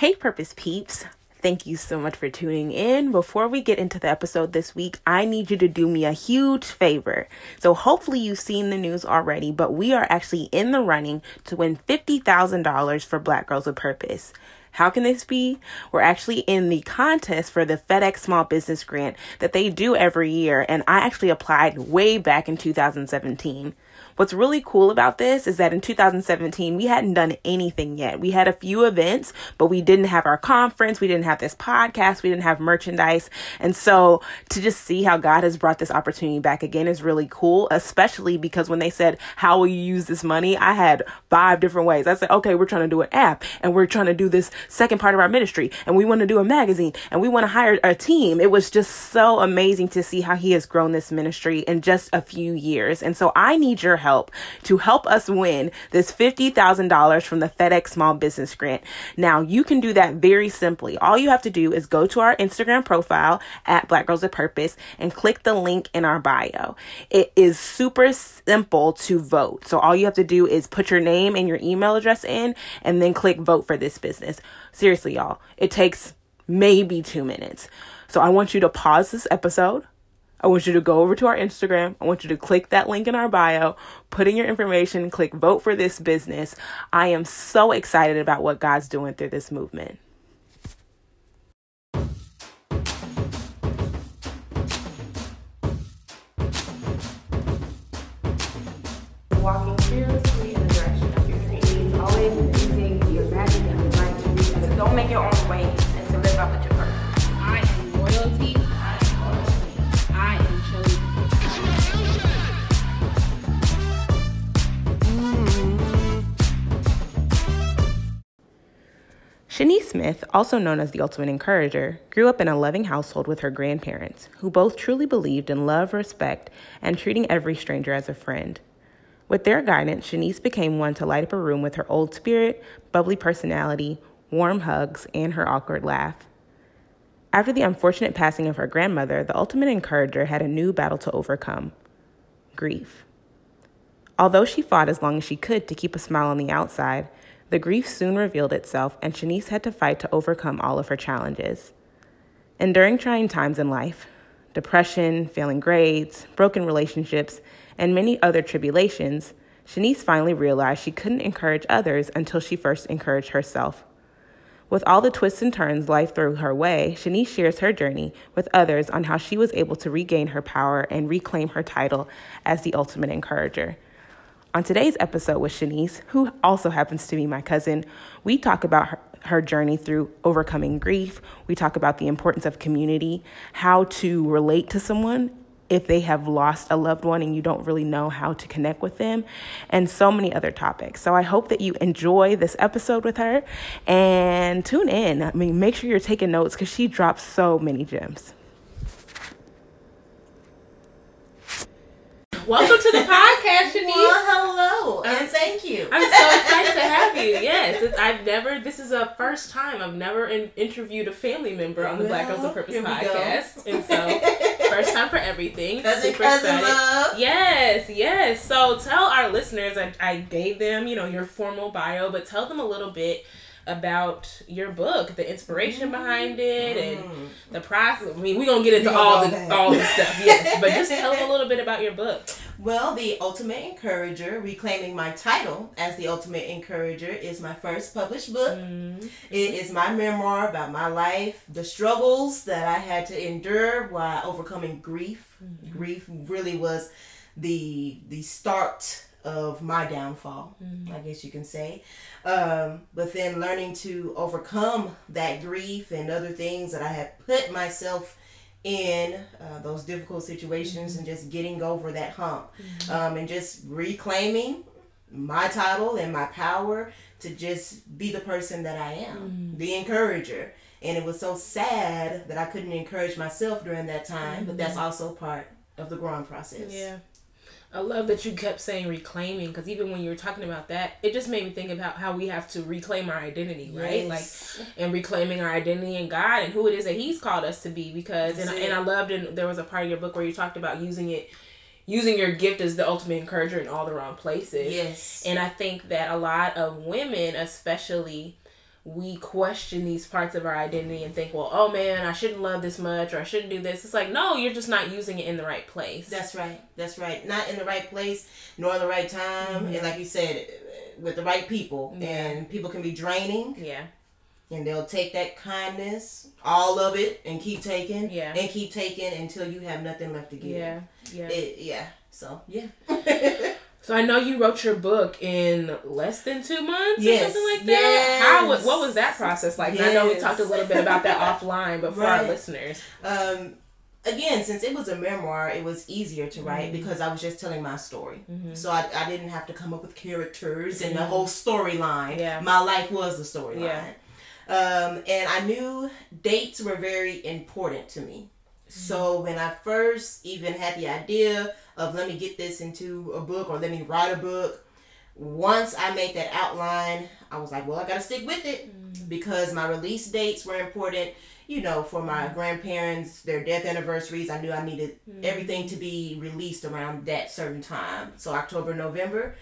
Hey, Purpose Peeps. Thank you so much for tuning in. Before we get into the episode this week, I need you to do me a huge favor. So, hopefully, you've seen the news already, but we are actually in the running to win $50,000 for Black Girls with Purpose. How can this be? We're actually in the contest for the FedEx Small Business Grant that they do every year, and I actually applied way back in 2017. What's really cool about this is that in 2017, we hadn't done anything yet. We had a few events, but we didn't have our conference. We didn't have this podcast. We didn't have merchandise. And so to just see how God has brought this opportunity back again is really cool, especially because when they said, how will you use this money? I had five different ways. I said, okay, we're trying to do an app and we're trying to do this second part of our ministry and we want to do a magazine and we want to hire a team. It was just so amazing to see how he has grown this ministry in just a few years. And so I need your help to help us win this $50,000 from the FedEx Small Business Grant. Now, you can do that very simply. All you have to do is go to our Instagram profile at Black Girls with Purpose and click the link in our bio. It is super simple to vote. So all you have to do is put your name and your email address in and then click vote for this business. Seriously, y'all, it takes maybe two minutes. So I want you to pause this episode. I want you to go over to our Instagram. I want you to click that link in our bio, put in your information, click vote for this business. I am so excited about what God's doing through this movement. walking fearlessly in the direction of your dreams. Always using the imagination and mind to reach. So don't make your own way Shanice Smith, also known as the Ultimate Encourager, grew up in a loving household with her grandparents, who both truly believed in love, respect, and treating every stranger as a friend. With their guidance, Shanice became one to light up a room with her old spirit, bubbly personality, warm hugs, and her awkward laugh. After the unfortunate passing of her grandmother, the Ultimate Encourager had a new battle to overcome grief. Although she fought as long as she could to keep a smile on the outside, the grief soon revealed itself, and Shanice had to fight to overcome all of her challenges. And during trying times in life, depression, failing grades, broken relationships, and many other tribulations, Shanice finally realized she couldn't encourage others until she first encouraged herself. With all the twists and turns life threw her way, Shanice shares her journey with others on how she was able to regain her power and reclaim her title as the ultimate encourager. On today's episode with Shanice, who also happens to be my cousin, we talk about her, her journey through overcoming grief. We talk about the importance of community, how to relate to someone if they have lost a loved one and you don't really know how to connect with them, and so many other topics. So I hope that you enjoy this episode with her and tune in. I mean, make sure you're taking notes because she drops so many gems. Welcome to the podcast, Shanice. Well, hello, and thank you. I'm so excited to have you. Yes, I've never. This is a first time I've never in, interviewed a family member on the Black Girls of Purpose Here we go. podcast, and so first time for everything. Cousin, Super cousin excited. love. Yes, yes. So tell our listeners. I, I gave them, you know, your formal bio, but tell them a little bit about your book, the inspiration behind it, and the process. I mean, we're gonna get into Mm. All the back. all the stuff, yes. But just tell them a little bit about your book. Well, the Ultimate Encourager, reclaiming my title as the Ultimate Encourager, is my first published book. Mm-hmm. It is my memoir about my life, the struggles that I had to endure while overcoming grief. Mm-hmm. Grief really was the the start of my downfall, Mm-hmm. I guess you can say. Um, but then learning to overcome that grief and other things that I had put myself in uh, those difficult situations and just getting over that hump um, and just reclaiming my title and my power to just be the person that I am, the encourager. And it was so sad that I couldn't encourage myself during that time, but that's also part of the growing process. Yeah. I love that you kept saying reclaiming because even when you were talking about that, it just made me think about how we have to reclaim our identity, right? Yes. Like, and reclaiming our identity in God and who it is that He's called us to be. Because, and, That's and it. I loved, and there was a part of your book where you talked about using it, using your gift as the ultimate encourager in all the wrong places. Yes. And I think that a lot of women, especially, we question these parts of our identity and think, well, oh man, I shouldn't love this much or I shouldn't do this. It's like, no, you're just not using it in the right place. That's right. That's right. Not in the right place, nor the right time, and like you said, with the right people. Mm-hmm. Yeah. And people can be draining, yeah. and they'll take that kindness, all of it, and keep taking, Yeah. and keep taking until you have nothing left to give. Yeah. Yeah. It, yeah. So yeah. So I know you wrote your book in less than two months Yes, or something like that. How yes. what was that process like? And I know we talked a little bit about that offline, but for our listeners, um, again, since it was a memoir, it was easier to write Mm-hmm. because I was just telling my story. So I, I didn't have to come up with characters and the Mm-hmm. whole storyline. Yeah. My life was the storyline. Yeah. Um, and I knew dates were very important to me. So when I first even had the idea of let me get this into a book or let me write a book, once I made that outline, I was like, well, I got to stick with it mm. because my release dates were important. You know, for my mm. grandparents, their death anniversaries, I knew I needed mm. everything to be released around that certain time. So October, November,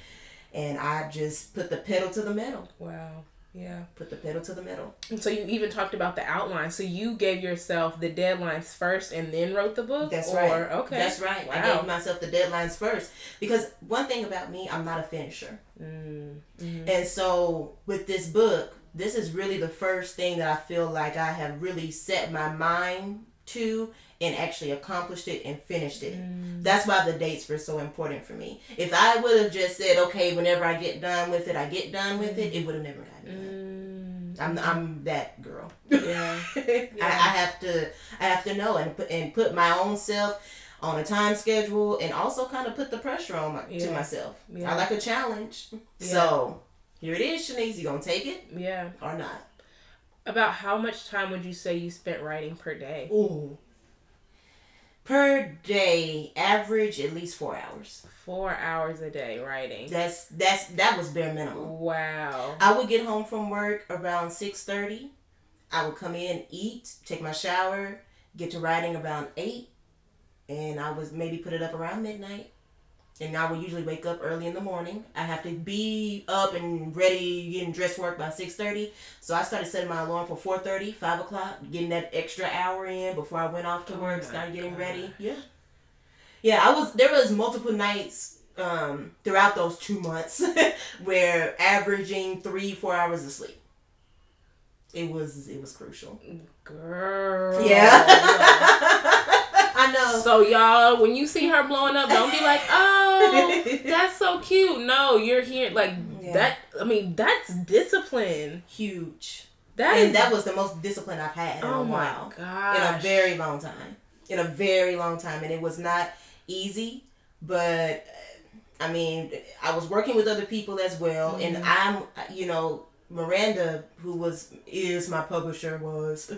and I just put the pedal to the metal. wow, yeah. Put the pedal to the metal. And so you even talked about the outline. So you gave yourself the deadlines first and then wrote the book. That's or, right. Okay, That's right. Wow. I gave myself the deadlines first because one thing about me, I'm not a finisher. Mm, And so with this book, this is really the first thing that I feel like I have really set my mind to and actually accomplished it and finished it. Mm. That's why the dates were so important for me. If I would have just said, okay, whenever I get done with it, I get done with it, it mm. would have never gotten done. Mm. I'm, I'm that girl. Yeah. I, I have to I have to know and put and put my own self on a time schedule and also kind of put the pressure on my, to myself. Yeah. I like a challenge. So here it is, Shanice. You gonna take it yeah. or not? About how much time would you say you spent writing per day? Ooh. Per day, average at least four hours. Four hours a day writing. That's that's that was bare minimum. Wow. I would get home from work around six thirty. I would come in, eat, take my shower, get to writing around eight, and I was maybe put it up around midnight. And I would usually wake up early in the morning. I have to be up and ready, getting dressed for work by six thirty. So I started setting my alarm for 4.30, 5 o'clock, getting that extra hour in before I went off to work, my started getting God. ready. Yeah. Yeah, I was there was multiple nights um, throughout those two months where averaging three, four hours of sleep. It was it was crucial. Girl. Yeah. I know. So y'all, when you see her blowing up, don't be like, "Oh, that's so cute." No, you're here like Yeah. that. I mean, that's discipline. Huge. That and is. that was the most discipline I've had in oh a while. In a very long time. In a very long time. And it was not easy, but I mean, I was working with other people as well. And Mm-hmm. I'm, you know, Miranda, who was, is my publisher, was,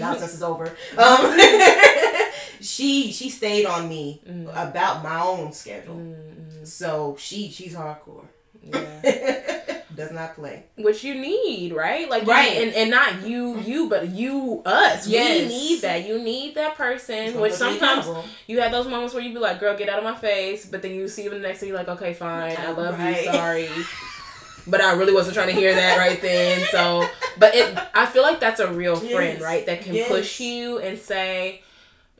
now since it's over, um, she, she stayed on me Mm. about my own schedule. Mm-hmm. So she, she's hardcore. Yeah. Does not play. Which you need, right? Like, you- Right. and, and not you, you, but you, us. Yes. We need that. You need that person. Which sometimes you have those moments where you be like, "Girl, get out of my face," but then you see them the next day, you're like, "Okay, fine, I love Right. you, sorry." But I really wasn't trying to hear that right then. So, but it, I feel like that's a real friend, Yes. right? That can Yes. push you and say,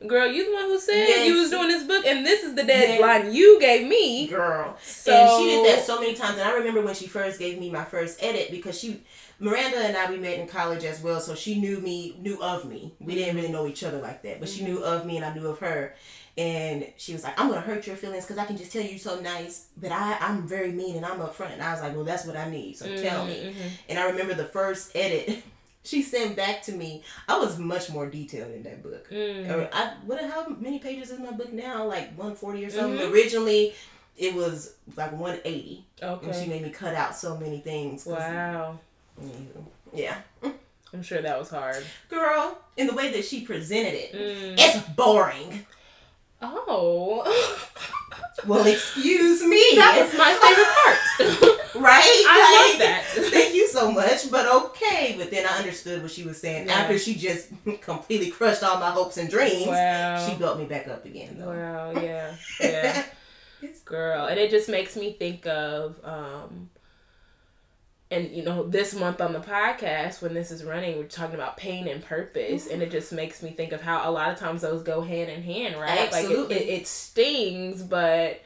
"Girl, you the one who said Yes. you was doing this book, and this is the deadline you gave me." girl. So and she did that so many times. And I remember when she first gave me my first edit because she, Miranda and I, we met in college as well. So she knew me, knew of me. We didn't really know each other like that, but she knew of me and I knew of her. And she was like, I'm gonna hurt your feelings because I can just tell you so nice, but I I'm very mean and I'm upfront. And I was like, well, that's what I need. So tell me. Mm-hmm. And I remember the first edit. She sent back to me. I was much more detailed in that book. Mm. I what how many pages is my book now? Like one forty or something. Mhm. Originally, it was like one eighty, and she made me cut out so many things. Wow. Yeah, I'm sure that was hard. girl, in the way that she presented it, Mm. it's boring. Oh. Well, excuse me. that was my favorite part. right? I love that. Thank you so much, but okay. But then I understood what she was saying Yeah. after she just completely crushed all my hopes and dreams. Wow. She built me back up again. Though. Wow, yeah. Yeah. Girl. And it just makes me think of um and you know this month on the podcast when this is running we're talking about pain and purpose and it just makes me think of how a lot of times those go hand in hand right Absolutely. like it, it, it stings but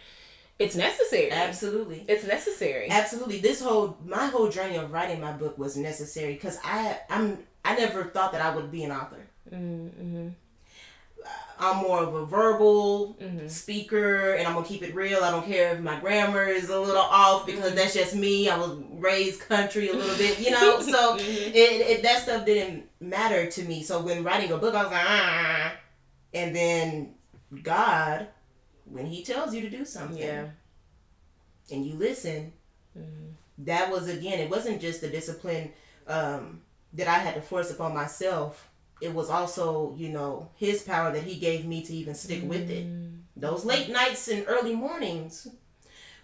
it's necessary Absolutely. it's necessary Absolutely. This whole my whole journey of writing my book was necessary because I I'm I never thought that I would be an author. mm-hmm. I'm more of a verbal Mm-hmm. speaker, and I'm gonna keep it real. I don't care if my grammar is a little off because that's just me. I was raised country a little bit, you know. So Mm-hmm. it, it that stuff didn't matter to me. So when writing a book, I was like, ah. And then God, when He tells you to do something, yeah and you listen, mm-hmm. that was again, it wasn't just the discipline um, that I had to force upon myself. It was also, you know, his power that he gave me to even stick with it. Mm-hmm. Those late nights and early mornings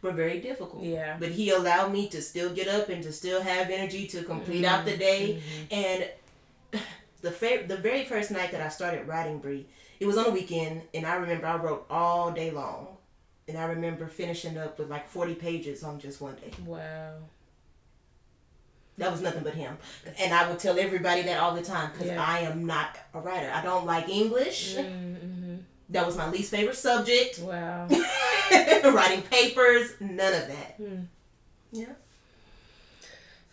were very difficult. Yeah. But he allowed me to still get up and to still have energy to complete out the mm-hmm. day. And the fa- the very first night that I started writing Bree, it was on a weekend, and I remember I wrote all day long. And I remember finishing up with like 40 pages on just one day. wow That was nothing but him. And I would tell everybody that all the time because Yeah. I am not a writer. I don't like English. mm-hmm. That was my least favorite subject. wow Writing papers, none of that. Hmm. Yeah.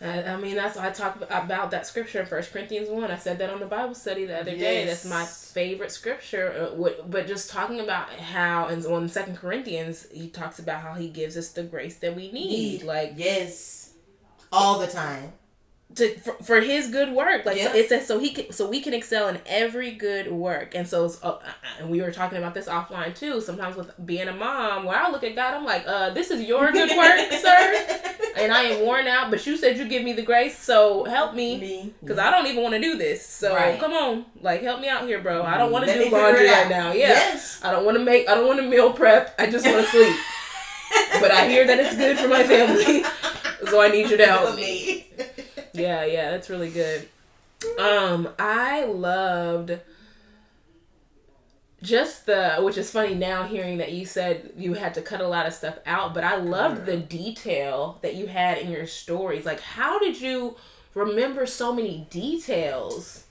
I, I mean, that's why I talk about that scripture in First Corinthians one. I said that on the Bible study the other day. That's my favorite scripture. Uh, but just talking about how, and on Second Corinthians, he talks about how he gives us the grace that we need, like yes, all the time. To for, for his good work. Like so it says, so he can, so we can excel in every good work. And so, uh, and we were talking about this offline too. Sometimes with being a mom, where I look at God, I'm like, uh, this is your good work, sir. And I am worn out, but you said you give me the grace, so help me. Because I don't even want to do this. So Right. come on, like help me out here, bro. I don't want to do laundry right now. Yeah. Yes. I don't want to make. I don't want to meal prep. I just want to sleep. but I hear that it's good for my family, so I need you to help me. Yeah, yeah, that's really good. Um, I loved just the which is funny now hearing that you said you had to cut a lot of stuff out, but I loved the detail that you had in your stories. Like how did you remember so many details?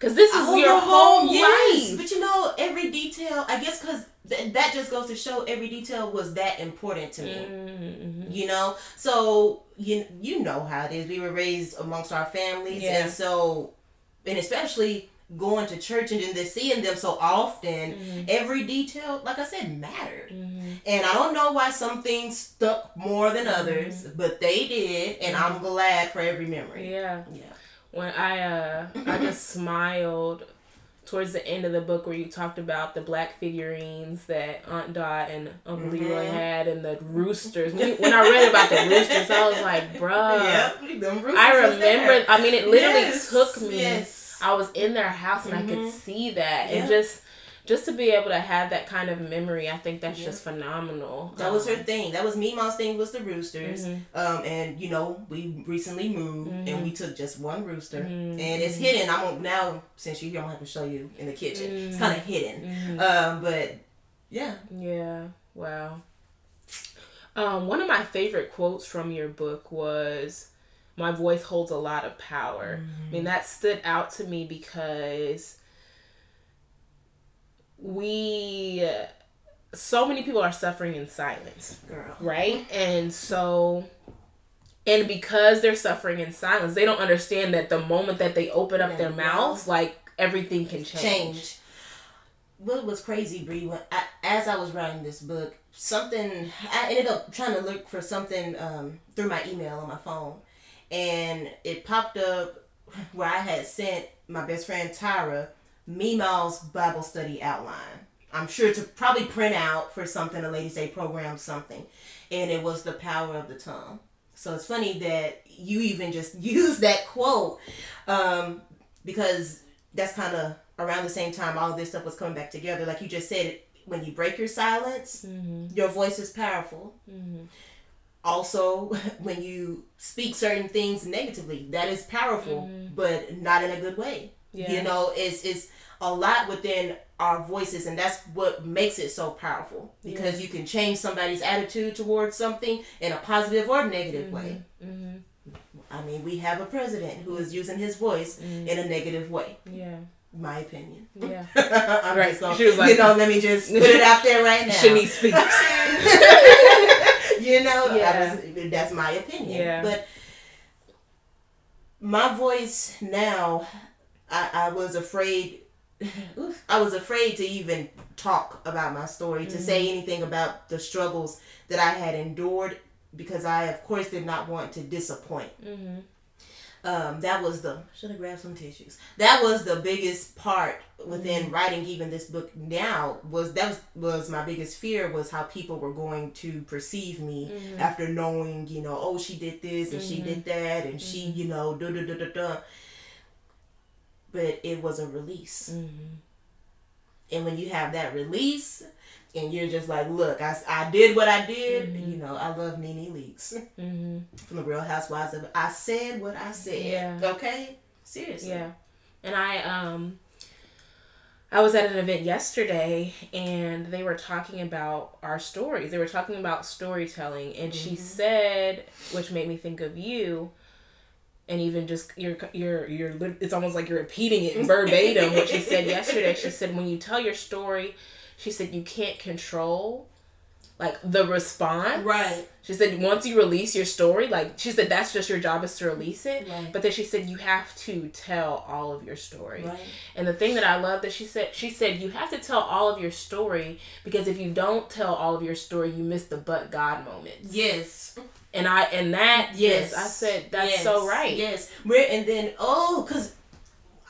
Cuz this is Oh, your whole yes. life. But you know, every detail, I guess, because th- that just goes to show every detail was that important to me. Mm-hmm. You know, so you you know how it is. We were raised amongst our families, Yeah. and so, and especially going to church and then seeing them so often. Mm-hmm. Every detail, like I said, mattered. And I don't know why some things stuck more than others, but they did, and I'm glad for every memory. Mm-hmm. Yeah. Yeah. When I uh I just smiled towards the end of the book where you talked about the black figurines that Aunt Dot and Uncle Leroy Mm-hmm. had and the roosters. When, I read about the roosters, I was like, bruh. Yep, I remember. I mean, it literally Yes, took me. yes. I was in their house and I could Mhm. see that, and just just to be able to have that kind of memory, I think that's just phenomenal. That was her Um, thing. That was me. Mom's thing was the roosters. Mhm. Um, and you know, we recently moved Mm-hmm. and we took just one rooster, and it's hidden. I'm gonna- now since you're here, I'm gonna have to show you in the kitchen. It's Mm-hmm. kind of hidden. Um, but yeah, Yeah. Wow. Um, one of my favorite quotes from your book was, "My voice holds a lot of power." I mean, that stood out to me because we, so many people are suffering in silence, girl. right? And so. And because they're suffering in silence, they don't understand that the moment that they open up their mouths, like everything can change. change. What was crazy, Bree? When I, as I was writing this book, something I ended up trying to look for something um, through my email on my phone, and it popped up where I had sent my best friend Tyra Meemaw's Bible study outline. I'm sure to probably print out for something a Ladies' Day program, something, and it was the power of the tongue. So it's funny that you even just use that quote um, because that's kind of around the same time all of this stuff was coming back together. Like you just said, when you break your silence, mm-hmm. your voice is powerful. Mm-hmm. Also, when you speak certain things negatively, that is powerful, mm-hmm. but not in a good way. Yeah. You know, it's it's a lot within our voices, and that's what makes it so powerful because you can change somebody's attitude towards something in a positive or negative mm-hmm. way. Mm-hmm. I mean, we have a president who is using his voice mm. in a negative way. Yeah. My opinion. Yeah. I'm Right. gonna, She was like- you know, let me just put it out there right now. Shanice speaks. you know, Yeah. Was, that's my opinion. Yeah. But my voice now, I, I was afraid. I was afraid to even talk about my story, to say Mm-hmm. anything about the struggles that I had endured, because I, of course, did not want to disappoint. Mm-hmm. Um, that was the should have grabbed some tissues. That was the biggest part within Mm-hmm. writing even this book. Now was that was, was my biggest fear was how people were going to perceive me Mm-hmm. after knowing you know oh she did this and she did that and she Mm-hmm. you know da da da da da. But it was a release, Mm-hmm. and when you have that release. And you're just like, look, I, I did what I did. Mm-hmm. You know, I love NeNe Leakes Mm-hmm. from the Real Housewives of I said what I said. Yeah. Okay? Seriously. Yeah. And I um I was at an event yesterday and they were talking about our stories. They were talking about storytelling and she said which made me think of you and even just you're you're you're it's almost like you're repeating it verbatim what she said yesterday. She said when you tell your story, she said you can't control like the response. Right. She said once you release your story, like she said that's just your job is to release it. Right. But then she said you have to tell all of your story. Right. And the thing that I love that she said she said you have to tell all of your story because if you don't tell all of your story, you miss the but God moments. Yes. And I and that yes, Yes. I said that's Yes. so right. Yes. We're and then oh, because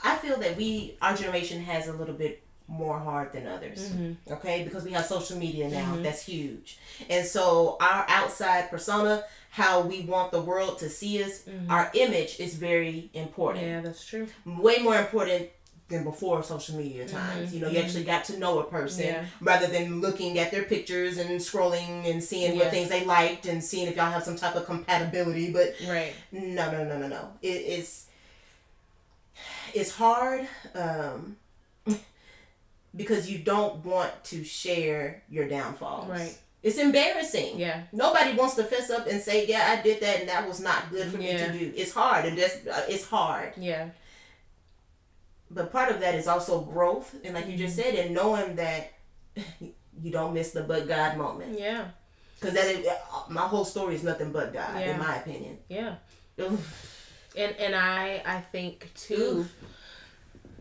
I feel that we our generation has a little bit more hard than others. Mm-hmm. Okay, because we have social media now. That's huge. And so our outside persona, how we want the world to see us, our image is very important. Mm-hmm. Yeah, that's true. way more important than before social media times. You know, you actually got to know a person Mm-hmm. Yeah. rather than looking at their pictures and scrolling and seeing what things they liked and seeing if y'all have some type of compatibility. But Right. no, no, no, no, no. It, it's it's hard um, because you don't want to share your downfalls. Right. It's embarrassing. Yeah. Nobody wants to fess up and say, "Yeah, I did that, and that was not good for Yeah. me to do." It's hard, and that's uh, it's hard Yeah. But part of that is also growth and like you just Mm-hmm. said and knowing that you don't miss the but god moment Yeah. because that is, my whole story is nothing but god Yeah. in my opinion Yeah. Oof. And and I I think too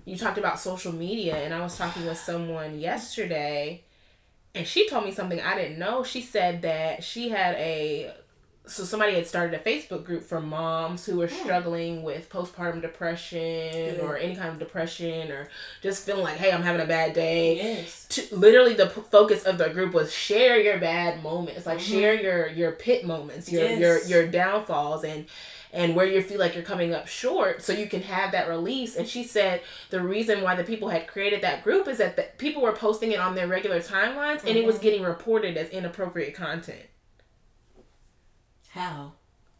you talked about social media and I was talking with someone yesterday and she told me something I didn't know. She said that she had a so somebody had started a Facebook group for moms who were hmm. struggling with postpartum depression or any kind of depression or just feeling like, hey, I'm having a bad day. yes To, literally, the p- focus of the group was share your bad moments, like mm-hmm. share your your pit moments, your your Yes. your downfalls, and and where you feel like you're coming up short, so you can have that release. And she said the reason why the people had created that group is that the people were posting it on their regular timelines, and it was mm-hmm. getting reported as inappropriate content. How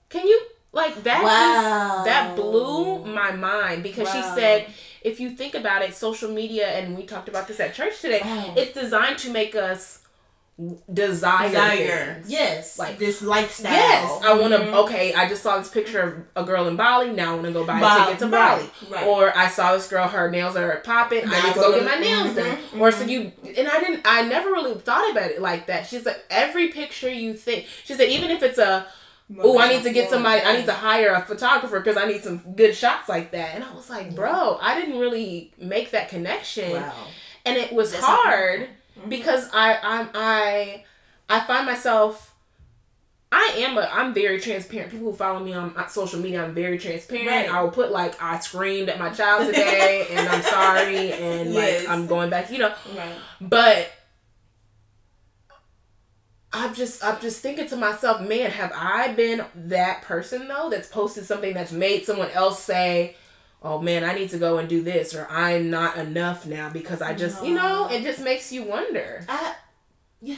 Can you like that? Wow. just- that blew my mind because she said, if you think about it, social media, and we talked about this at church today, Wow. it's designed to make us desire, desire things. yes Like- like this lifestyle Yes, I want to. Mhm. Okay, I just saw this picture of a girl in Bali. Now I want to go buy a Ba- ticket to right, Bali. right. Or I saw this girl, her nails are popping. I need to go get my nails done. Mhm, Or so you and I didn't. I never really thought about it like that. She's like every picture you think. She said even if it's a oh I need to get somebody. I need to hire a photographer because I need some good shots like that. And I was like, bro, I didn't really make that connection wow and it was That's hard powerful. because I I'm I I find myself I am a I'm very transparent. People who follow me on on social media, I'm very transparent. Right. I will put like I screamed at my child today and I'm sorry and Yes. like I'm going back, you know. right But I'm just I'm just thinking to myself, man, have I been that person though that's posted something that's made someone else say, "Oh man, I need to go and do this," or "I'm not enough now because I just," you know, it just makes you wonder. I, yeah,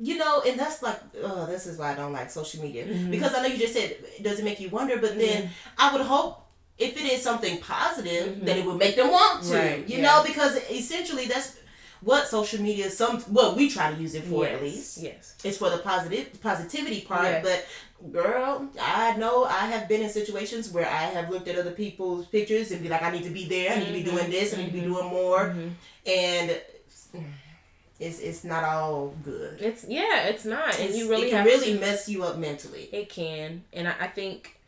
you know, and that's like, oh, this is why I don't like social media Mm-hmm. because I know you just said it doesn't make you wonder, but then I would hope if it is something positive that it would make them want to, Mm-hmm. Right, you yeah. know, because essentially that's what social media some what we try to use it for yes, at least. yes, It's for the positive positivity part, Yes. but girl, I know I have been in situations where I have looked at other people's pictures and be like, I need to be there. I need to be doing mm-hmm. this. I need to be mm-hmm. doing more. Mm-hmm. And it's it's not all good. It's yeah, it's not, and you really it can really to- mess you up mentally. It can, and I, I think,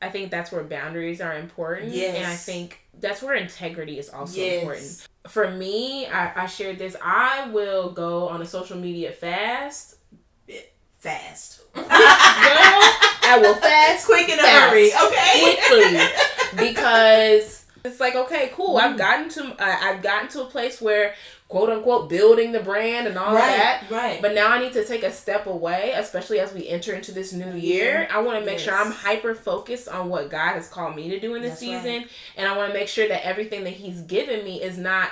I think that's where boundaries are important. Yes. and I think that's where integrity is also Yes. important. For me, I, I shared this. I will go on a social media fast. Fast, Girl, I will fast quick in a Fast. hurry. Okay. quickly because it's like okay, cool. Mm-hmm. I've gotten to I, I've gotten to a place where quote unquote building the brand and all that. right. Right. But now I need to take a step away, especially as we enter into this new year. I want to make sure I'm hyper focused on what God has called me to do in this That's right. season. And I want to make sure that everything that He's given me is not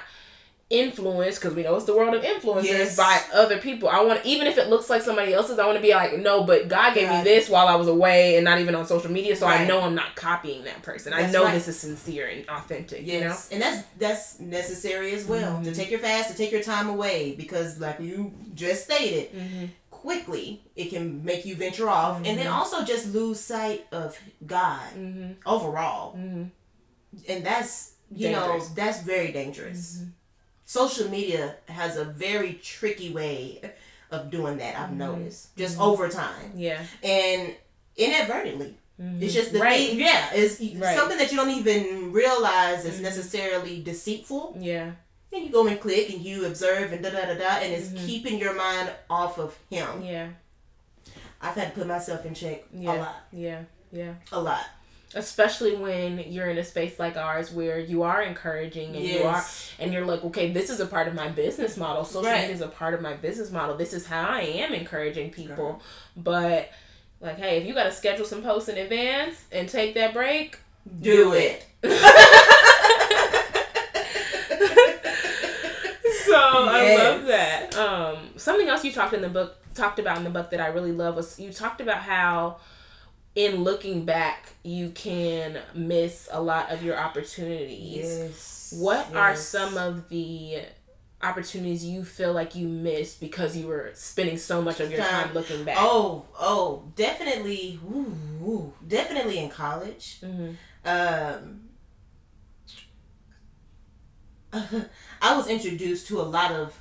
influenced because we know it's the world of influencers Yes. by other people. I want even if it looks like somebody else's, I want to be like, no, but God gave me this while I was away and not even on social media, so I know I'm not copying that person. I know right. this is sincere and authentic. You know. And that's that's necessary as well to take your fast, to take your time away, because like you just stated, Mm-hmm. quickly it can make you venture off, and then also just lose sight of God Mm-hmm. overall, Mhm. and that's you Dangerous. know that's very dangerous. Social media has a very tricky way of doing that. I've mm-hmm. noticed just mm-hmm. over time Yeah. and inadvertently. Mm-hmm. It's just the Right. thing, yeah. It's Right. something that you don't even realize is necessarily deceitful. Yeah. And you go and click and you observe and da da da da, and it's keeping your mind off of him. Yeah. I've had to put myself in check Yeah. a lot, Yeah. Yeah. a lot. Especially when you're in a space like ours where you are encouraging and you are and you're like okay this is a part of my business model. Social Right. media is a part of my business model. This is how i am encouraging people. But like hey if you got to schedule some posts in advance and take that break Do it. so i love that. Um something else you talked in the book talked about in the book that i really love was you talked about how in looking back you can miss a lot of your opportunities Yes. What are some of the opportunities you feel like you missed because you were spending so much of your time looking back? Oh, oh, definitely. Ooh, ooh, definitely in college. Mhm. Um, I was introduced to a lot of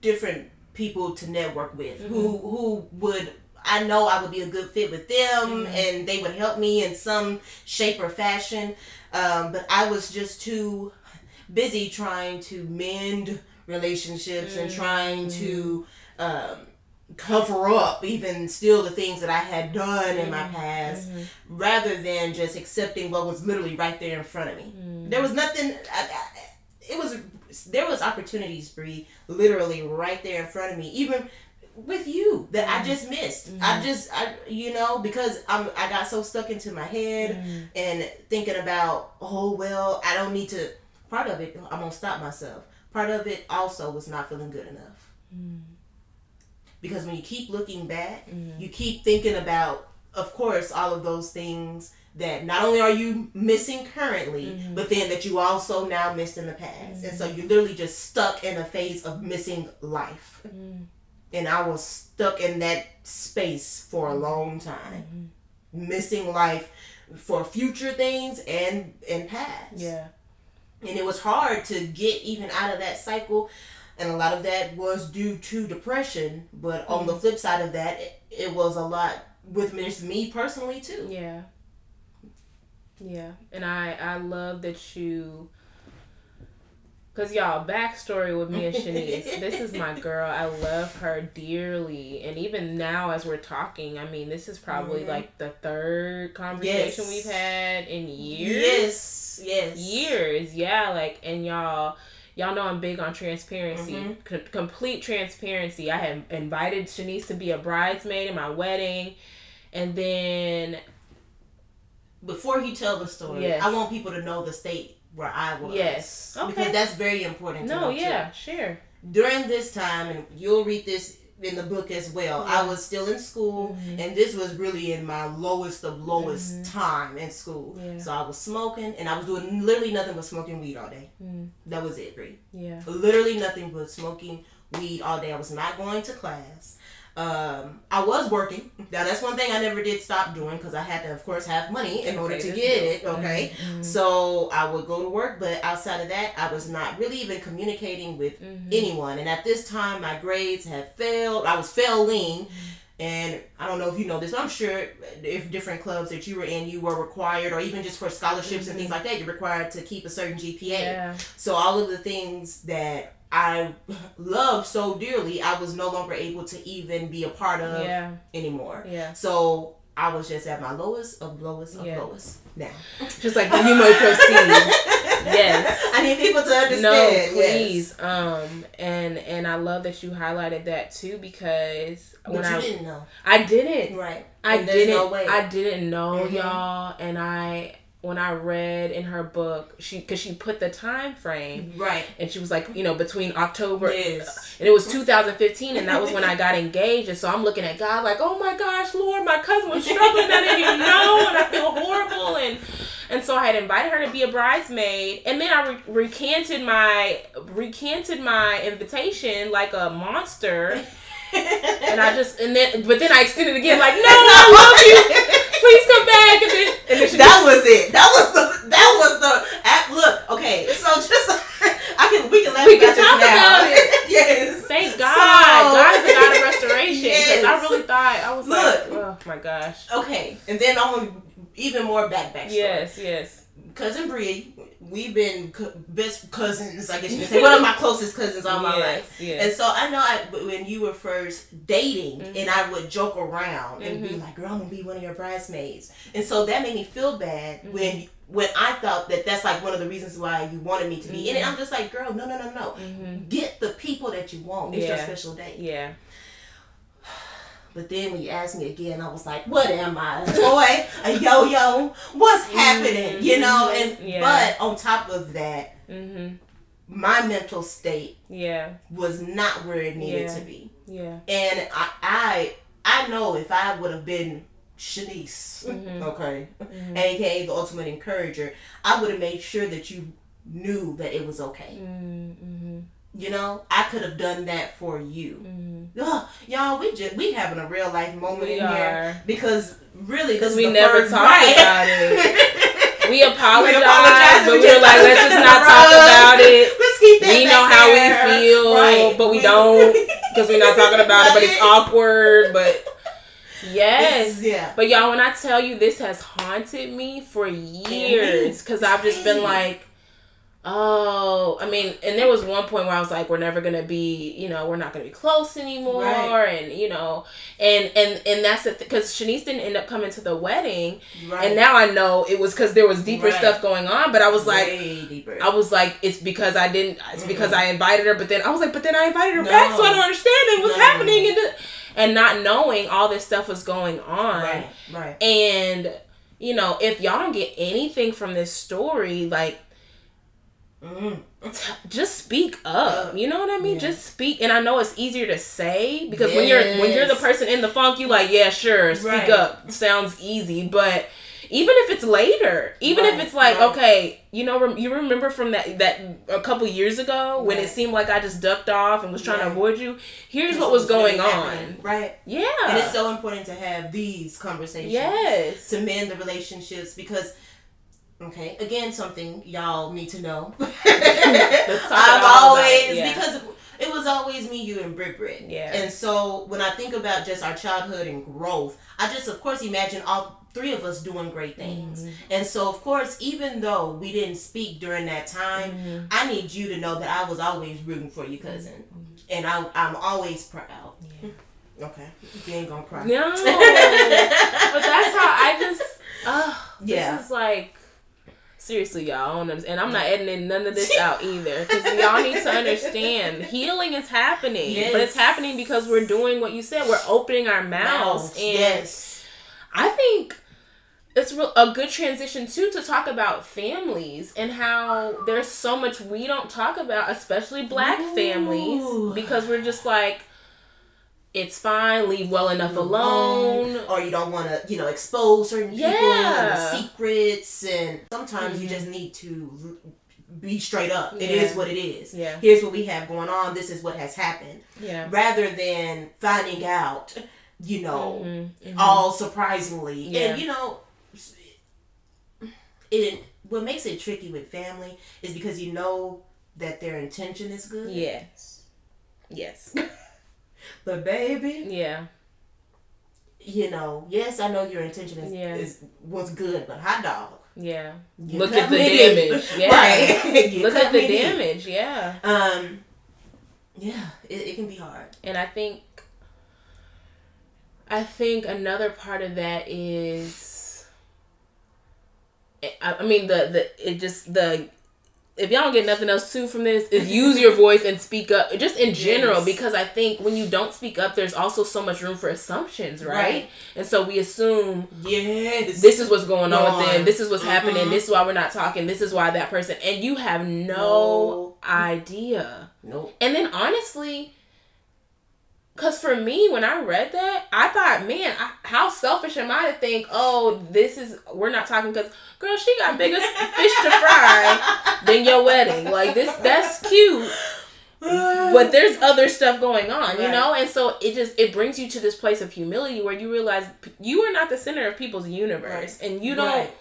different people to network with who who would I know I would be a good fit with them mm. and they would help me in some shape or fashion. Um, but I was just too busy trying to mend relationships and mm. trying mm. to um, cover up even still the things that I had done in my mm-hmm. past mm-hmm. rather than just accepting what was literally right there in front of me. There was nothing. I, I, it was there was opportunities, Bree, literally right there in front of me, even with you that I mm. just missed. I mm-hmm. just I you know because I'm I got so stuck into my head mm-hmm. and thinking about oh well I don't need to. Part of it I'm gonna stop myself. Part of it also was not feeling good enough. Mm. Because when you keep looking back, mm-hmm. you keep thinking about, of course, all of those things that not only are you missing currently, but then that you also now missed in the past. And so you're literally just stuck in a phase of missing life. Mm. And I was stuck in that space for a long time. Mm-hmm. Missing life for future things and and past Yeah. and it was hard to get even out of that cycle and a lot of that was due to depression but on the mm. flip side of that it, it was a lot with me personally too Yeah. Yeah. And I I love that you Cause y'all, backstory with me and Shanice. this is my girl. I love her dearly, and even now as we're talking, I mean, this is probably like the third conversation Yes. we've had in years. yes yes years yeah like and y'all y'all know i'm big on transparency Mm-hmm. C- complete transparency i had invited shanice to be a bridesmaid in my wedding and then before you tell the story Yes. i want people to know the state where i was yes because that's very important to no know too. yeah share during this time, and you'll read this in the book as well. I was still in school, Mm-hmm. and this was really in my lowest of lowest time in school. Yeah. So I was smoking, and I was doing literally nothing but smoking weed all day. Mm. That was it, Bree. yeah Literally nothing but smoking weed all day. I was not going to class. Um, I was working. Now that's one thing I never did stop doing because I had to, of course, have money in order to get is- it. Okay, mm-hmm. so I would go to work, but outside of that, I was not really even communicating with mm-hmm. anyone. And at this time, my grades had failed. I was failing. And I don't know if you know this. I'm sure if different clubs that you were in, you were required, or even just for scholarships and things mm-hmm. like that, you're required to keep a certain GPA. Yeah. So all of the things that I love so dearly, I was no longer able to even be a part of Yeah. anymore. Yeah. So I was just at my lowest of lowest of Yeah. lowest now. Just like you may proceed. yes. I need people to understand. No, yes. please. Um, and and I love that you highlighted that too because But when you I didn't know. I didn't. Right. I didn't. no way. I didn't know Mhm. y'all, and I when I read in her book, she because she put the time frame, Right. and she was like, you know, between October Yes. and it was 2015, and that was when I got engaged, and so I'm looking at God like, oh my gosh, Lord, my cousin was struggling, I didn't even know, and I feel horrible, and and so I had invited her to be a bridesmaid, and then I re- recanted my recanted my invitation like a monster. And I just and then but then I extended again like no I love you please come back and then and then she that was it. That was the. That was the. App, look. Okay. So just. I can. We can laugh We about can this talk now. about it. yes. thank God So- God is the God of restoration because I really thought I was Look. like oh my gosh Okay. And then on even more back back. story. yes yes cousin Bree, we've been co- best cousins, I guess you can say. One of my closest cousins all my yes, life. yes. And so I know I, when you were first dating, Mm-hmm. and I would joke around and be like, "Girl, I'm gonna be one of your bridesmaids," and so that made me feel bad Mm-hmm. when when I thought that that's like one of the reasons why you wanted me to be in Mm-hmm. it. I'm just like, "Girl, no, no, no, no. Get the people that you want. It's your special day." yeah But then when you asked me again, I was like, "What am I, a toy, a yo-yo? What's happening?" You know. And Mm-hmm. Yeah. but on top of that, mm-hmm my mental state yeah was not where it needed Yeah. to be, yeah and I, I, I know if I would have been Shanice, Mm-hmm. okay, aka the ultimate encourager, I would have made sure that you knew that it was okay. Mm-hmm You know, I could have done that for you. Ugh, y'all, we just we having a real life moment We in here because really, because we never talked right. about it we apologize apologize, but we we just like let's just not talk about it Let's keep that we know how there. we feel, Right. but we don't because we're not talking about it. But it's awkward. But yes, yeah. but y'all, when I tell you this has haunted me for years, because I've just been like, oh, I mean, and there was one point where I was like, we're never gonna be, you know, we're not gonna be close anymore, Right. and you know, and and and that's it because Shanice didn't end up coming to the wedding, Right. and now I know it was because there was deeper Right. stuff going on. But I was like. I was like, it's because I didn't. It's because I invited her, but then I was like, but then I invited her back, so I don't understand it. What's No. happening, and the, and not knowing all this stuff was going on, right. Right. and you know, if y'all don't get anything from this story, like Mm. just speak up. You know what I mean? Yeah. Just speak. And I know it's easier to say because when you're when you're the person in the funk, you like, yeah, sure, speak Right. up. Sounds easy, but even if it's later, even if it's like, right. okay, you know, rem- you remember from that that a couple years ago when it seemed like I just ducked off and was trying to avoid you. Here's This what was really going on. Right. Yeah. And it's so important to have these conversations. yes. To mend the relationships because. Okay, again, something y'all need to know. That, always yeah. because it was always me, you, and Brit Brit. Yeah. And so when I think about just our childhood and growth, I just of course imagine all three of us doing great things. Mm-hmm. And so of course, even though we didn't speak during that time, Mm-hmm. I need you to know that I was always rooting for you, cousin, Mm-hmm. and I, I'm always proud. Yeah. Okay, you ain't gonna cry. No. but that's how I just. Uh, Yeah. This is like. Seriously, y'all, I don't understand. And I'm not editing none of this out either. Because y'all need to understand healing is happening. But it's happening because we're doing what you said. We're opening our mouths. Mouths, And yes. I think it's real, a good transition too to talk about families and how there's so much we don't talk about, especially black Ooh. families, because we're just like, it's fine. Leave well enough alone. or you don't want to, you know, expose certain people Yeah. and secrets, and sometimes you Mhm. just need to be straight up. It Yeah. is what it is. Yeah. Here's what we have going on. This is what has happened. Yeah. Rather than finding out, you know, Mhm, mhm. all surprisingly, Yeah. and you know, it what makes it tricky with family is because you know that their intention is good. Yes. Yes. But baby, Yeah. you know, yes, I know your intention is, Yeah. is was good, but hot dog. Yeah. you Look at the damage. Yeah. Right. Look at the damage. Yeah. Um. Yeah, it, it can be hard. And I think I think another part of that is I, I mean the the it just the if y'all don't get nothing else too from this is use your voice and speak up just in general Yes. because I think when you don't speak up there's also so much room for assumptions right, Right. and so we assume Yes. this is what's going on with them this is what's happening Mhm. this is why we're not talking this is why that person and you have no idea nope. and then honestly, because for me, when I read that, I thought, man, I, how selfish am I to think, oh, this is, we're not talking because, girl, she got bigger fish to fry than your wedding. Like, this, that's cute. But there's other stuff going on, you Right. know? And so it just, it brings you to this place of humility where you realize you are not the center of people's universe. And you don't, Right.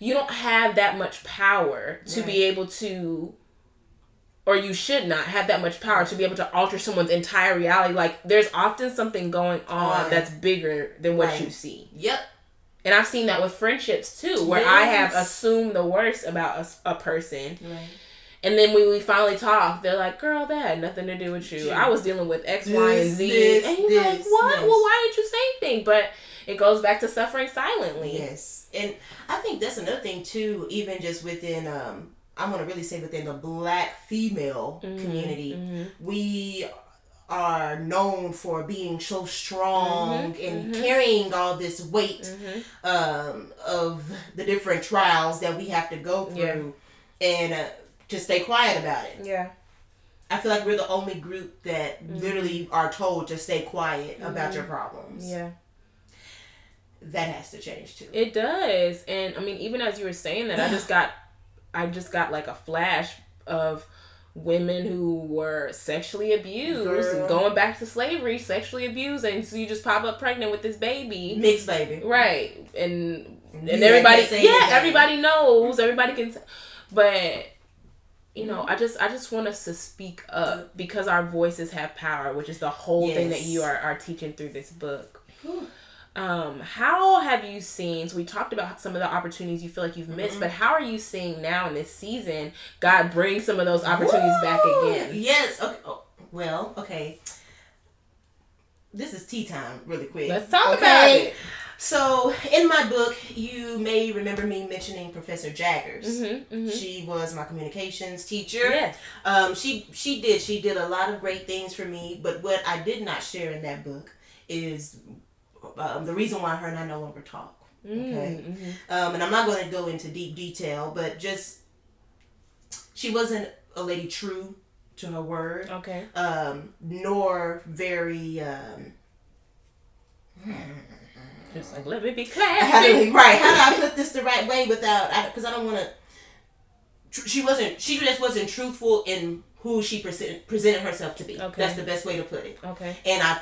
you don't have that much power to be able to or you should not have that much power to be able to alter someone's entire reality like there's often something going on Right. that's bigger than what Right. you see Yep. and i've seen that with friendships too where i have assumed the worst about a, a person Right. and then when we finally talk they're like girl that had nothing to do with you i was dealing with x y and z this, and you're like what yes. well why didn't you say anything but it goes back to suffering silently Yes, and I think that's another thing too. Even just within, um, I'm gonna really say within the black female Mhm, community, mhm. we are known for being so strong Mhm, and mhm. carrying all this weight Mhm. um, of the different trials that we have to go through, and uh, to stay quiet about it. yeah I feel like we're the only group that literally are told to stay quiet about your problems. yeah That has to change too. It does. And I mean, even as you were saying that, I just got I just got like a flash of women who were sexually abused, Girl. going back to slavery, sexually abused, and so you just pop up pregnant with this baby. Mixed baby. Right. And and You everybody yeah, everybody knows. Everybody can but you know, I just I just want us to speak up because our voices have power, which is the whole thing that you are, are teaching through this book. Um, how have you seen? So we talked about some of the opportunities you feel like you've missed, Mm-hmm. but how are you seeing now in this season God bring some of those opportunities back again? Yes. Okay. Oh, well, okay. This is tea time, really quick. Let's talk Okay? about it. So, in my book, you may remember me mentioning Professor Jaggers. Mm-hmm, mm-hmm. She was my communications teacher. Yes. Um, she she did she did a lot of great things for me. But what I did not share in that book is um, the reason why her and I no longer talk. Okay. Mm-hmm. Um, and I'm not going to go into deep detail, but just she wasn't a lady true to her word, Okay. um, nor very um, Just like let me be classy. right. How do I put this the right way without? Because I, don't want to. Tr- she wasn't. She just wasn't truthful in who she present, presented herself to be. Okay. That's the best way to put it. Okay. And I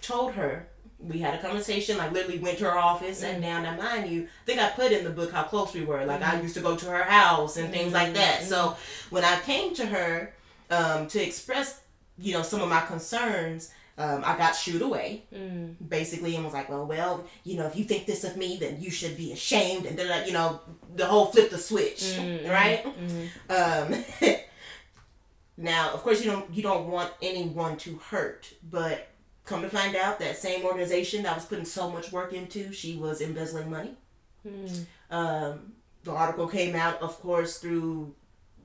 told her, we had a conversation, like literally went to her office, Mm-hmm. and down. Now, mind you, I think I put in the book how close we were. Like, I used to go to her house and things like that. So, Mm-hmm. when I came to her um, to express, you know, some of my concerns, um, I got shooed away, Mm. basically, and was like, well, well, you know, if you think this of me, then you should be ashamed. And then, you know, the whole flip the switch, Mm-hmm. right? Um, now, of course, you don't you don't want anyone to hurt, but come to find out, that same organization that was putting so much work into, she was embezzling money. Mm. Um, the article came out, of course, through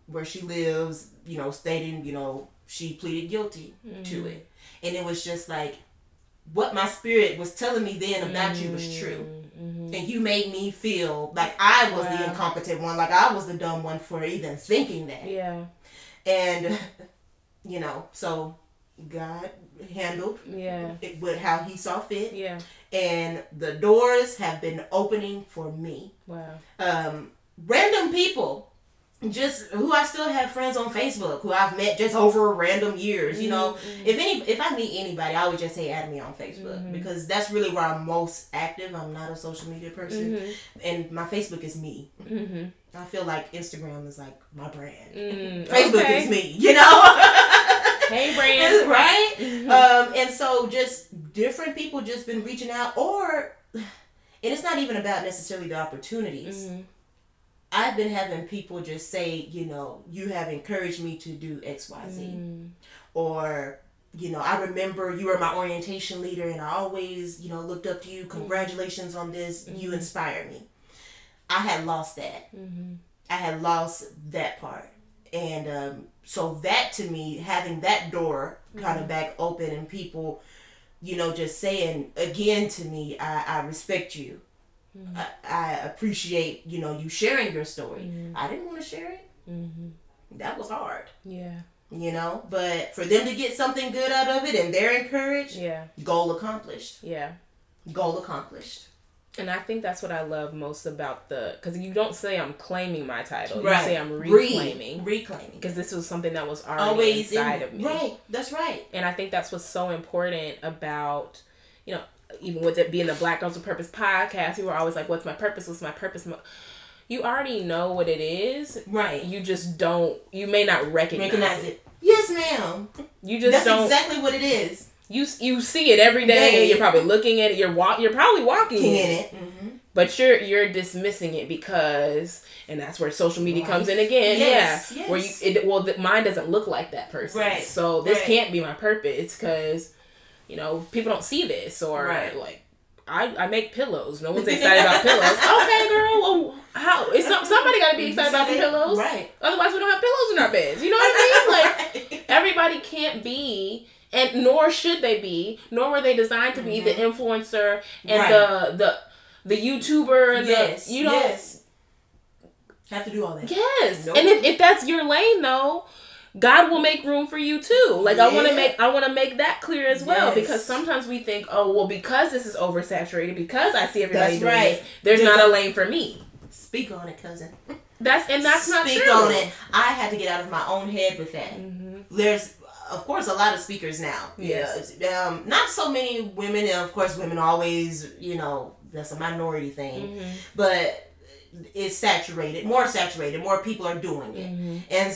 where she lives, you know, stating, you know, she pleaded guilty to it, and it was just like what my spirit was telling me then about you was true. And you made me feel like I was the incompetent one, like I was the dumb one for even thinking that Yeah. and you know so God handled Yeah. it with how He saw fit, Yeah. and the doors have been opening for me. Wow. Um, random people, just who I still have friends on Facebook who I've met just over random years. You know, if any, if I meet anybody, I would just say add me on Facebook because that's really where I'm most active. I'm not a social media person, and my Facebook is me. Mm-hmm. I feel like Instagram is like my brand. Mm, Facebook okay. is me, you know. Hey, brand. right? Mhm. Um, and so just different people just been reaching out, or and it's not even about necessarily the opportunities. Mhm. I've been having people just say, you know, you have encouraged me to do X, Y, Z, Mm. or you know, I remember you were my orientation leader, and I always, you know, looked up to you. Congratulations on this. You inspire me. I had lost that. Mhm. I had lost that part. And um, so that to me, having that door kind of back open and people, you know, just saying again to me, I, I respect you. I, I appreciate, you know, you sharing your story. I didn't want to share it. Mhm. That was hard, Yeah. you know. But for them to get something good out of it and they're encouraged, Yeah. goal accomplished. Yeah. Goal accomplished. And I think that's what I love most about the because you don't say I'm claiming my title. right. You say I'm Re- reclaiming reclaiming. because this was something that was already Always inside in, of me. Right. That's right. And I think that's what's so important about, you know, even with it being the Black Girls with Purpose podcast, you were always like, what's my purpose? What's my purpose? You already know what it is. Right. You just don't, you may not recognize, Recognize it. it. Yes, ma'am. You just That's don't, exactly what it is. You, you see it every day. Day. You're probably looking at it. You're walk, you're probably walking in in it. it. Mm-hmm. But you're, you're dismissing it because, and that's where social media Life. comes in again. Yes, yeah. Where you, it, well, the, mine doesn't look like that person. Right, So this right. can't be my purpose because, you know, people don't see this or Right. like, I, I make pillows. No one's excited about pillows. Okay, girl. Well, how? It's some, somebody got to be excited about some pillows. Right. Otherwise, we don't have pillows in our beds. You know what I mean? Like everybody can't be. And nor should they be, nor were they designed to be the influencer and Right. the the the YouTuber and yes. the you know Yes. Have to do all that. Yes. Nope. And if, if that's your lane though, God will make room for you too. Like I want to make I want to make that clear as well Yes. because sometimes we think, "Oh, well because this is oversaturated, because I see everybody That's doing right. this, there's not a lane for me." Speak on it, cousin. That's and that's not Speak on it. I had to get out of my own head with that. Mhm. There's, of course, a lot of speakers now. Yes. Yeah. Um, not so many women, and of course, women always, you know, that's a minority thing. Mhm. But it's saturated, more saturated. More people are doing it. Mhm. And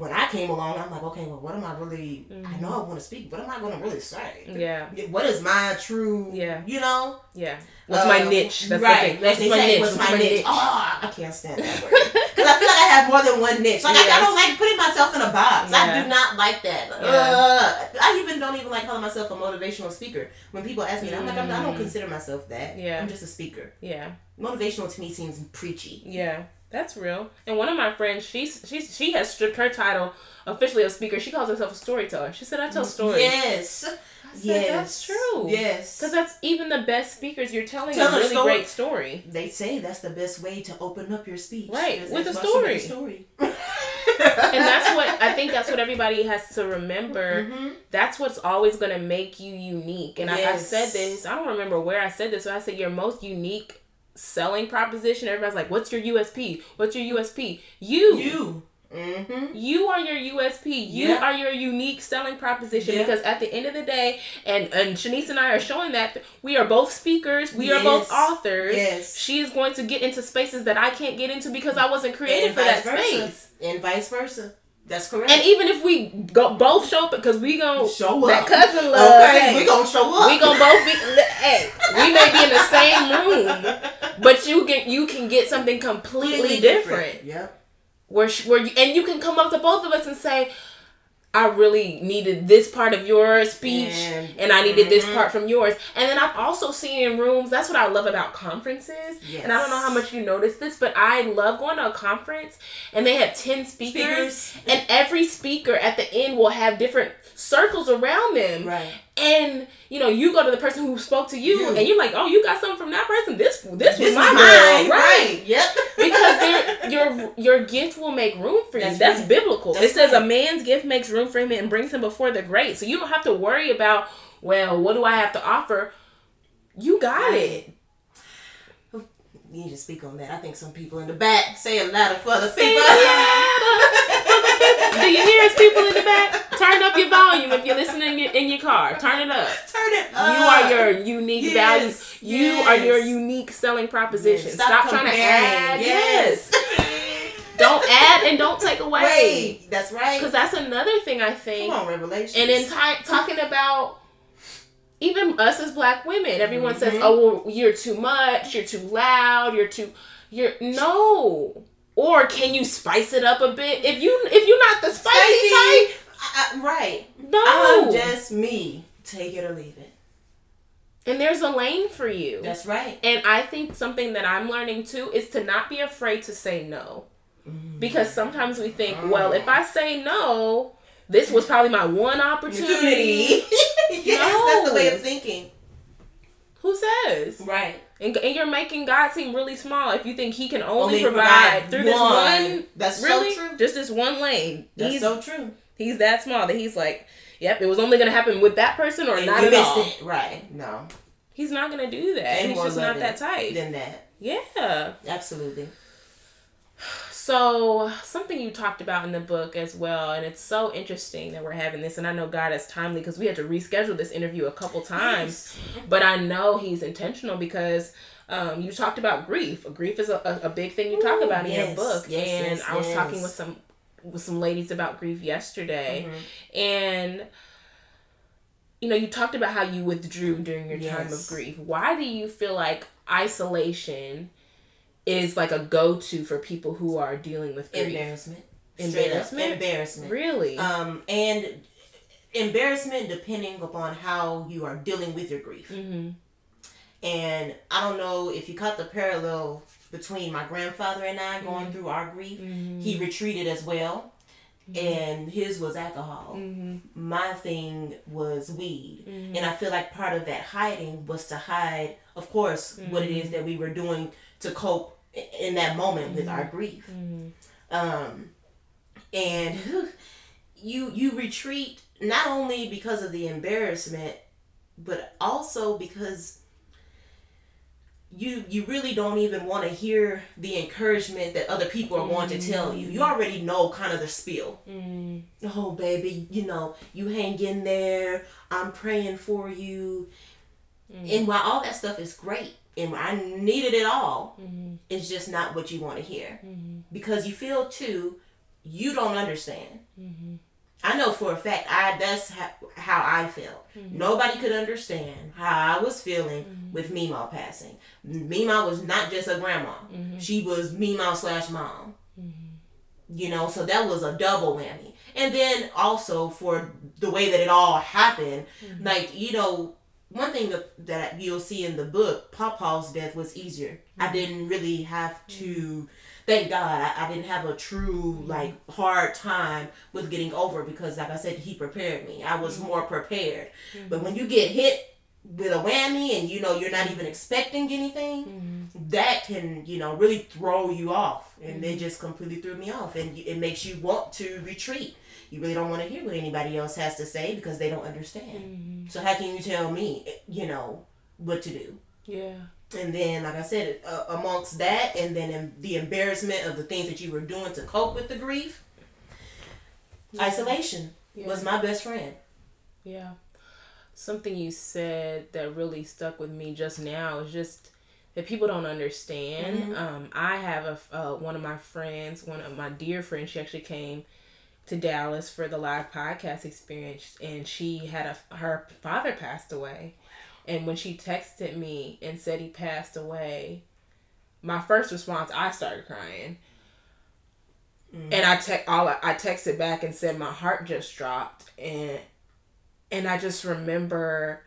when I came along, I'm like, okay, well, what am I really? I Mhm. know I want to speak. What am I going to really say? Yeah. What is my true? Yeah. You know. Yeah. What's my Um, niche? That's right. the thing. Like my niche? What's What's my my niche? niche? Oh, I can't stand that word. Because I feel like I have more than one niche. Like I, I don't like putting myself in a box. Yeah. I do not like that. Yeah. Uh, I even don't even like calling myself a motivational speaker. When people ask me, that, I'm like, I'm, I don't Mm. consider myself that. Yeah. I'm just a speaker. Yeah. Motivational to me seems preachy. Yeah, that's real. And one of my friends, she's she's she has stripped her title officially of speaker. She calls herself a storyteller. She said, "I tell stories." Yes. I said, yes. that's true. Yes. Because that's even the best speakers. You're telling Tell a really story. great story. They say that's the best way to open up your speech. Right, with a story. story. And that's what I think. That's what everybody has to remember. Mhm. That's what's always going to make you unique. And I, I said this. I don't remember where I said this. But I said your most unique selling proposition. Everybody's like, "What's your USP? What's your USP?" You. You. Mm-hmm. You are your USP. You Yeah. are your unique selling proposition Yeah. because at the end of the day, and and Shanice and I are showing that we are both speakers. We are both authors. Yes. She is going to get into spaces that I can't get into because I wasn't created And for that versa. space. And vice versa. That's correct. And even if we go both show up because we gon' show that up. cousin love. Okay, hey, we gonna show up. we gonna both be. Hey, we may be in the same room, but you can you can get something completely different. Yep. where where you, and you can come up to both of us and say I really needed this part of your speech And- and, I needed this Mhm. part from yours. And then I've also seen in rooms, that's what I love about conferences. And I don't know how much you noticed this, but I love going to a conference and they have 10 speakers, Speakers. and every speaker at the end will have different circles around them. Right. and you know you go to the person who spoke to you, You. and you're like, oh, you got something from that person. This this, was my is girl, right? Yep. because your your gift will make room for you. That's That's right. biblical. That's it says right. a man's gift makes room for him and brings him before the great. So you don't have to worry about well, what do I have to offer? You got it. You need to speak on that. I think some people in the back say a lot of other people. Do you hear us, people in the back? Turn up your volume if you're listening in your, car. Turn it up. Turn it up. You are your unique Yes, value. You are your unique selling proposition. Yes. Stop, trying to add. Yes. Don't add and don't take away. Wait, that's right. Because that's another thing I think. Come on, Revelation. And in ti talking about even us as black women, everyone says, Mhm. "Oh, well, you're too much. You're too loud. You're too. You're no." Or can you spice it up a bit? If you if you're not the spicy, Spicy. type, I, I- right. no. I'm just me. Take it or leave it. and there's a lane for you. That's right. And I think something that I'm learning too is to not be afraid to say no. Mm-hmm. Because sometimes we think, oh. well, if I say no, this was probably my one opportunity. Opportunity. yes, that's the way of thinking. Who says? Right. And, and you're making God seem really small if you think He can only, Only provide, provide through this one. one. That's so really, true. Just this one lane. That's he's so true. he's that small that He's like, yep, it was only gonna happen with that person or And not at all. it. Right. No. He's not gonna do that. And he's just not that type. Than that. Yeah. Absolutely. So, something you talked about in the book as well, and it's so interesting that we're having this, and I know God is timely because we had to reschedule this interview a couple times, but I know He's intentional because um, you talked about grief. Grief is a, a, big thing you talk Ooh, about in your book, yes, and yes, I was talking with some with some ladies about grief yesterday, and you know, you talked about how you withdrew during your time of grief. Why do you feel like isolation is like a go to for people who are dealing with grief? Embarrassment. Straight up. Embarrassment? Embarrassment. Really? Um, and embarrassment depending upon how you are dealing with your grief. mm-hmm. And I don't know if you caught the parallel between my grandfather and I going through our grief. He retreated as well, and his was alcohol. Mm-hmm. My thing was weed. And I feel like part of that hiding was to hide, of course, what it is that we were doing to cope in that moment with our mm-hmm. grief. Mm-hmm. Um, and you you retreat not only because of the embarrassment, but also because you you really don't even want to hear the encouragement that other people are going to mm-hmm. tell you. You already know kind of the spiel. Oh baby, you know, you hang in there. I'm praying for you. And while all that stuff is great and I needed it all, mm-hmm. it's just not what you want to hear. Mm-hmm. Because you feel too you don't understand. Mm-hmm. I know for a fact I that's how, how I felt. Nobody could understand how I was feeling with Mima passing. Mima was not just a grandma; she was Mima slash mom. You know, so that was a double whammy. And then also for the way that it all happened, like you know, one thing that, that you'll see in the book, Pawpaw's death was easier. I mm-hmm. didn't really have to. Thank God, I, I didn't have a true mm-hmm. like hard time with getting over because, like I said, he prepared me. I was mm-hmm. more prepared. But when you get hit with a whammy and you know you're not even expecting anything, that can you know really throw you off, and it just completely threw me off, and it makes you want to retreat. You really don't want to hear what anybody else has to say because they don't understand. So how can you tell me, you know, what to do? Yeah. And then, like I said, uh, amongst that, and then in the embarrassment of the things that you were doing to cope with the grief, isolation Yeah. was my best friend. Yeah. Something you said that really stuck with me just now is just that people don't understand. Um, I have a uh, one of my friends, one of my dear friends. She actually came to Dallas for the live podcast experience, and she had a her father passed away, and when she texted me and said he passed away, my first response I started crying. Mm-hmm. And I te- all I, I texted back and said my heart just dropped and and I just remember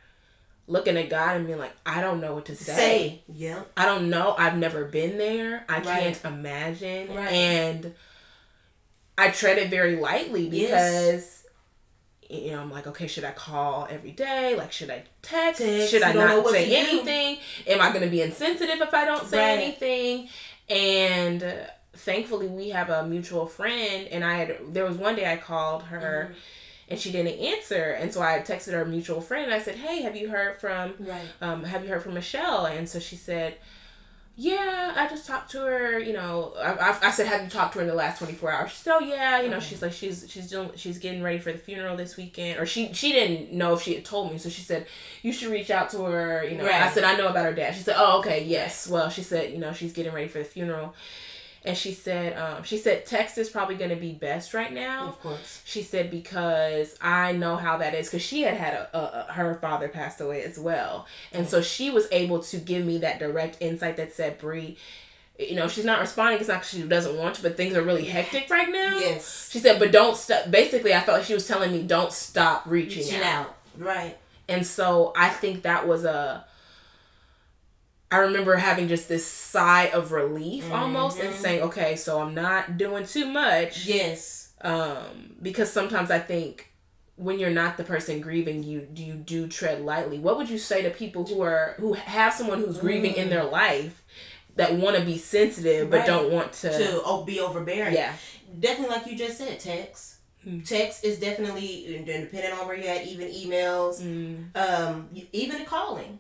looking at God and being like, I don't know what to say. Say, yeah, I don't know. I've never been there. I Right. can't imagine. Right. And I tread it very lightly because Yes. you know, I'm like, okay, should I call every day? Like, should I text? Text, should I not say to do. anything? Am I going to be insensitive if I don't say Right. anything? And uh, thankfully, we have a mutual friend, and I had there was one day I called her. Mm-hmm. And she didn't answer, and so I texted our mutual friend. And I said, "Hey, have you heard from Right. um, have you heard from Michelle? And so she said, yeah, I just talked to her. You know, I, I, I said, you talked to her in the last twenty four hours? She said, oh yeah. You know, she's like, she's she's doing, she's getting ready for the funeral this weekend, or she she didn't know if she had told me, so she said, you should reach out to her. You know, I said, I know about her dad. She said, oh okay, yes. Well, she said, you know, she's getting ready for the funeral, and she said, um, she said text is probably going to be best right now. Of course. She said because I know how that is because she had had a, a, a her father passed away as well, and so she was able to give me that direct insight that said, "Bree, you know, she's not responding. It's not she doesn't want to, but things are really hectic right now." Yes. She said, "But don't stop." Basically, I felt like she was telling me, "Don't stop reaching, Reaching out. out. Right. And so I think that was a. I remember having just this sigh of relief mm-hmm. almost and saying, "Okay, so I'm not doing too much." Yes. um because sometimes i think when you're not the person grieving you you do tread lightly what would you say to people who are who have someone who's grieving in mm. their life that want to be sensitive but Right. don't want to, To oh, be overbearing. yeah Definitely, like you just said, text. Hmm. Text is definitely depending on where you're at. Even emails, mm. um, even calling,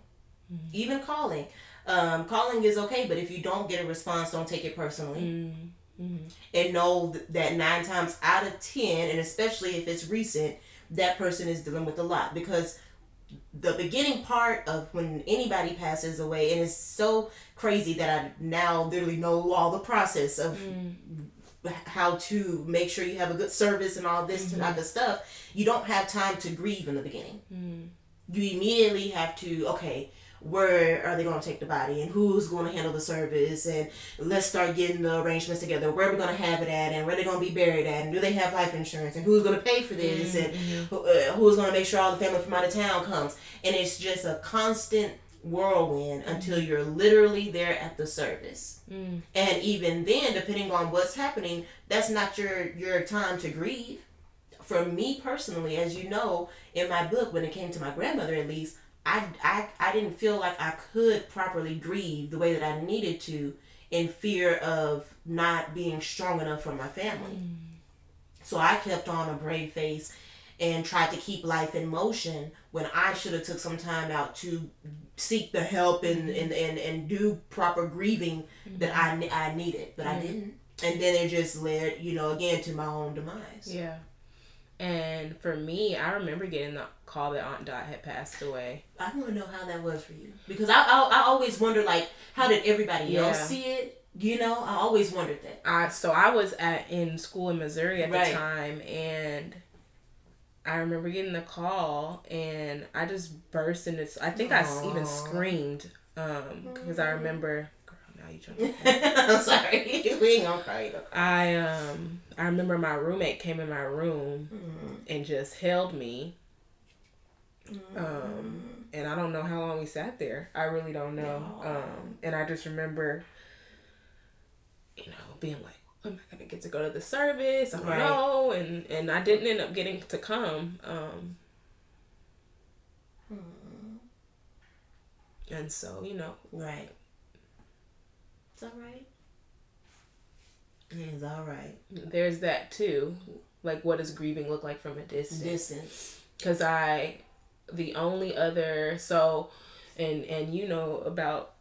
hmm. even calling. Um, calling is okay, but if you don't get a response, don't take it personally. Mm-hmm. Mm-hmm. And know that nine times out of ten, and especially if it's recent, that person is dealing with a lot because the beginning part of when anybody passes away, and it's so crazy that I now literally know all the process of mm. how to make sure you have a good service and all this type mm-hmm. of stuff. You don't have time to grieve in the beginning. Mm. You immediately have to okay. Where are they going to take the body, and who's going to handle the service, and let's start getting the arrangements together. Where are we going to have it at, and where they going to be buried at, and do they have life insurance, and who's going to pay for this, and mm-hmm. who, uh, who's going to make sure all the family from out of town comes. And it's just a constant whirlwind mm-hmm. until you're literally there at the service. Mm. And even then, depending on what's happening, that's not your your time to grieve. For me personally, as you know, in my book, when it came to my grandmother, at least, I, I, I didn't feel like I could properly grieve the way that I needed to in fear of not being strong enough for my family. Mm. So I kept on a brave face and tried to keep life in motion when I should have took some time out to seek the help and, mm-hmm. and, and, and do proper grieving that mm-hmm. I, I needed, but I didn't. And then it just led, you know, again to my own demise. yeah and for me i remember getting the call that aunt dot had passed away I want to know how that was for you because I, I, I always wonder like how did everybody else see it? You know, I always wondered that. I so I was at in school in Missouri at Right. the time and I remember getting the call and I just burst into I think I even screamed um because I remember now you trying I'm sorry, we ain't gonna cry. You. I um I remember my roommate came in my room and just held me um and I don't know how long we sat there. I really don't know. Um and I just remember you know being like am I gonna get to go to the service. I don't Right. know and and I didn't end up getting to come um and so you know Right. It's all right. It's all right. there's that too like what does grieving look like from a distance Distance. because I the only other so and and you know about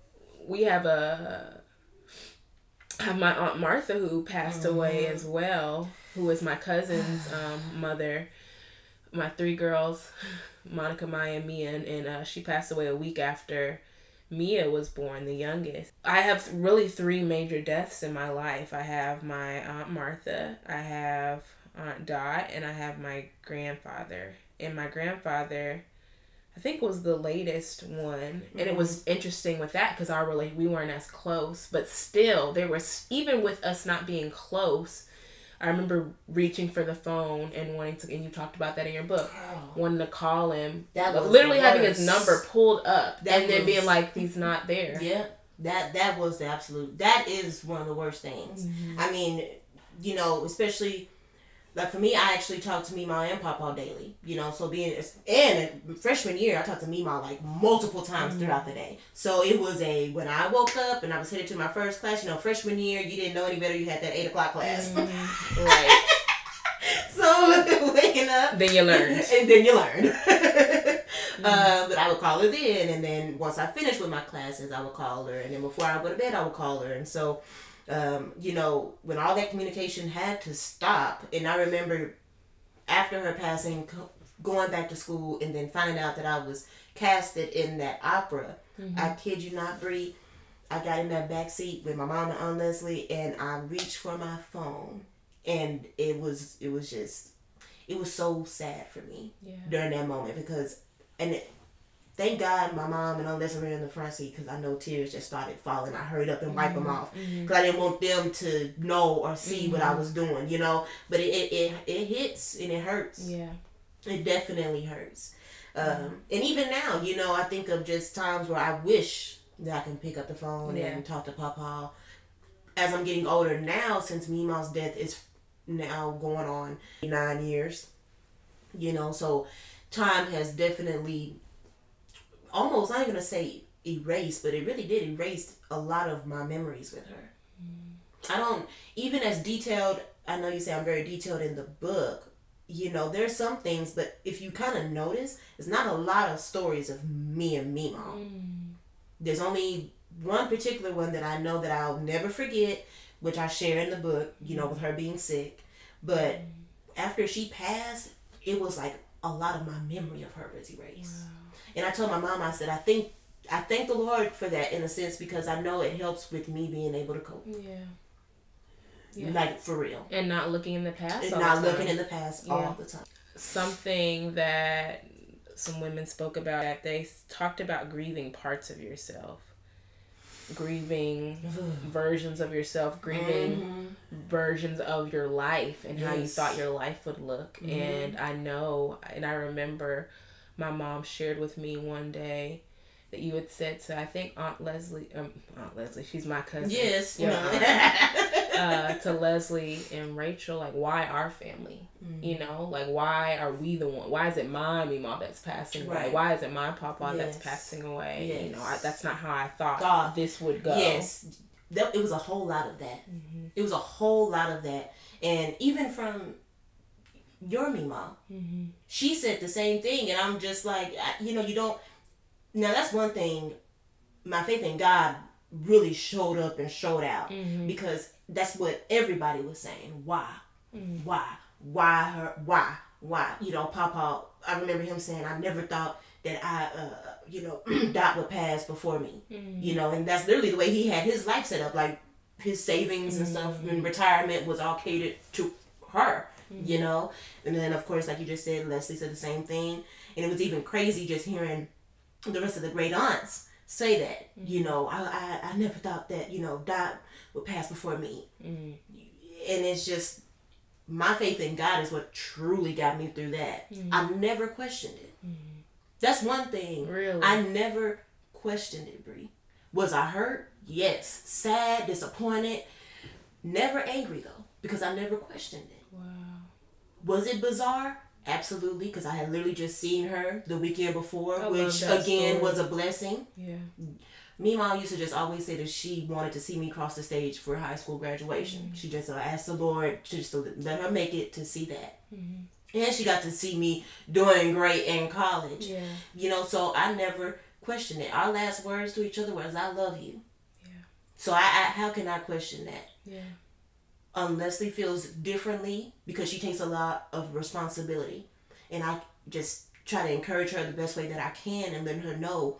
we have a have my aunt Martha who passed away as well who is my cousin's um, mother my three girls Monica Maya and Mia and, and uh, she passed away a week after Mia was born the youngest. I have really three major deaths in my life. I have my aunt Martha I have Aunt Dot and I have my grandfather. And my grandfather I think was the latest one, and it was mm-hmm. interesting with that because our relate we weren't as close, but still there was even with us not being close. I remember reaching for the phone and wanting to, and you talked about that in your book, oh. wanting to call him, That was literally having his number pulled up, That and then being like, "He's not there." Yeah. That that was the absolute. That is one of the worst things. Mm-hmm. I mean, you know, especially like for me, I actually talk to Mima and Papa daily. You know, so being and freshman year, I talked to Mima like multiple times mm-hmm. throughout the day. So it was a when I woke up and I was headed to my first class. You know, freshman year, you didn't know any better. You had that eight o'clock class. Mm-hmm. Right. so waking up, then you learned. and then you learn. Mm-hmm. uh, but I would call her then, and then once I finished with my classes, I would call her, and then before I go to bed, I would call her, and so, um, you know, when all that communication had to stop, and I remember after her passing, going back to school, and then finding out that I was casted in that opera. I kid you not, Bree. I got in that back seat with my mom and Aunt Leslie, and I reached for my phone, and it was it was just it was so sad for me Yeah. during that moment because and it, thank God my mom and Aunt Leslie were in the front seat because I know tears just started falling. I hurried up and wiped them off because I didn't want them to know or see what I was doing, you know. But it, it it it hits and it hurts. Yeah. It definitely hurts. Um, and even now, you know, I think of just times where I wish that I can pick up the phone Yeah. and talk to Papa. As I'm getting older now, since Mima's death is now going on nine years, you know, so time has definitely almost, I'm going to say erased, but it really did erase a lot of my memories with her. Mm. I don't, even as detailed, I know you say I'm very detailed in the book, you know, there's some things, but if you kind of notice, it's not a lot of stories of me and Mima. Mm. There's only one particular one that I know that I'll never forget, which I share in the book, you know, with her being sick. But mm. after she passed, it was like a lot of my memory of her was erased. And I told my mom, I said, I think I thank the Lord for that in a sense because I know it helps with me being able to cope. Yeah. Yeah. Like for real. And not looking in the past. And not looking in the past Yeah. all the time. something that some women spoke about that they talked about grieving parts of yourself grieving versions of yourself grieving mm-hmm. versions of your life and how you thought your life would look mm-hmm. and i know and i remember my mom shared with me one day that you had said to i think aunt leslie um, aunt leslie she's my cousin Yes. Your no. aunt uh, to Leslie and Rachel, like, why our family? Mm-hmm. You know, like, why are we the one? Why is it my mom that's passing away? Right. Why is it my papa that's passing away? You know, I, that's not how I thought Thought. this would go. Yes, it was a whole lot of that. Mm-hmm. It was a whole lot of that, and even from your Mima, Mm-hmm. she said the same thing, and I'm just like, you know, you don't. Now that's one thing. My faith in God really showed up and showed out Mm-hmm. because that's what everybody was saying. Why? Mm-hmm. Why? Why her? Why? Why? You know, Papa. I remember him saying, "I never thought that I, uh, you know, Dot would pass before me." Mm-hmm. You know, and that's literally the way he had his life set up. Like his savings and stuff Mm-hmm. and retirement was all catered to her. You mm-hmm. know, and then of course, like you just said, Leslie said the same thing, and it was even crazy just hearing the rest of the great aunts say that. You mm-hmm. know, I, I I never thought that you know Dot would pass before me, Mm-hmm. and it's just my faith in God is what truly got me through that. Mm-hmm. I never questioned it. That's one thing. Really? I never questioned it, Bree. Was I hurt? Yes. Sad, disappointed. Never angry though, because I never questioned it. Was it bizarre? Absolutely, because I had literally just seen her the weekend before, I which again story. was a blessing. Yeah. Mima used to just always say that she wanted to see me cross the stage for high school graduation. Mm-hmm. She just asked the Lord just to let her make it to see that. Mm-hmm. And she got to see me doing great in college. Yeah. You know, so I never questioned it. Our last words to each other was "I love you." Yeah. So I, I how can I question that? Yeah. Um, Leslie feels differently because she takes a lot of responsibility, and I just try to encourage her the best way that I can, and let her know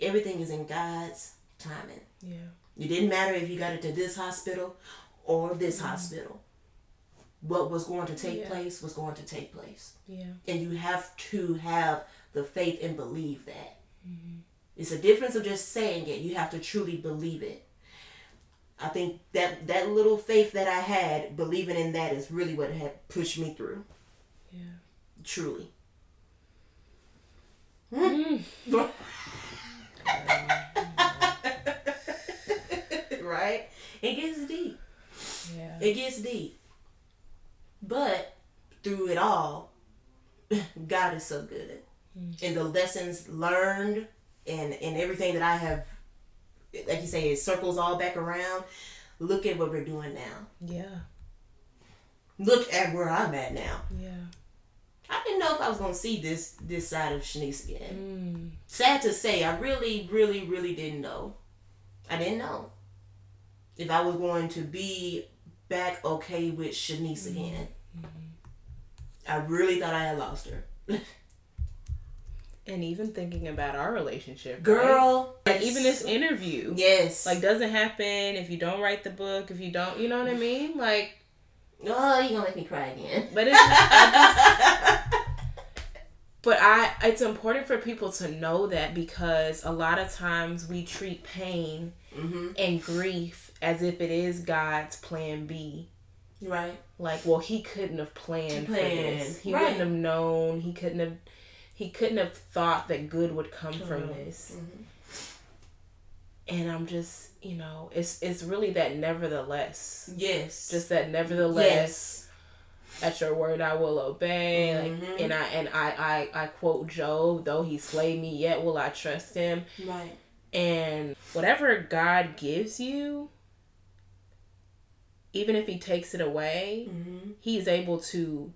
everything is in God's timing. Yeah. It didn't matter if you got it to this hospital or this hospital. What was going to take Yeah. place was going to take place Yeah. and you have to have the faith and believe that. It's a difference of just saying it. You have to truly believe it. I think that that little faith that I had, believing in that, is really what had pushed me through. Yeah. Truly. Mm. right? It gets deep. Yeah. It gets deep. But through it all, God is so good. Mm. And the lessons learned and, and everything that I have, like you say, it circles all back around. Look at what we're doing now. Yeah. Look at where I'm at now. Yeah. I didn't know if I was gonna see this this side of Shanice again. Mm. Sad to say, I really, really, really didn't know. I didn't know if I was going to be back okay with Shanice Mm-hmm. again. I really thought I had lost her. And even thinking about our relationship, right? Girl, Like even this interview, yes, like doesn't happen if you don't write the book, if you don't, you know what I mean? Like, oh, you gonna make me cry again. but it's, I just, but I, it's important for people to know that because a lot of times we treat pain hmm and grief as if it is God's plan B. Right. Like, well, he couldn't have planned, for this. He right. wouldn't have known. He couldn't have. He couldn't have thought that good would come from Mhm. this. Mhm. And I'm just, you know, it's it's really that nevertheless. Yes. Just that nevertheless. At your word I will obey. Mhm. Like and I and I, I I quote Job, though he slay me, yet will I trust him. Right. And whatever God gives you, even if he takes it away, hmm he's able to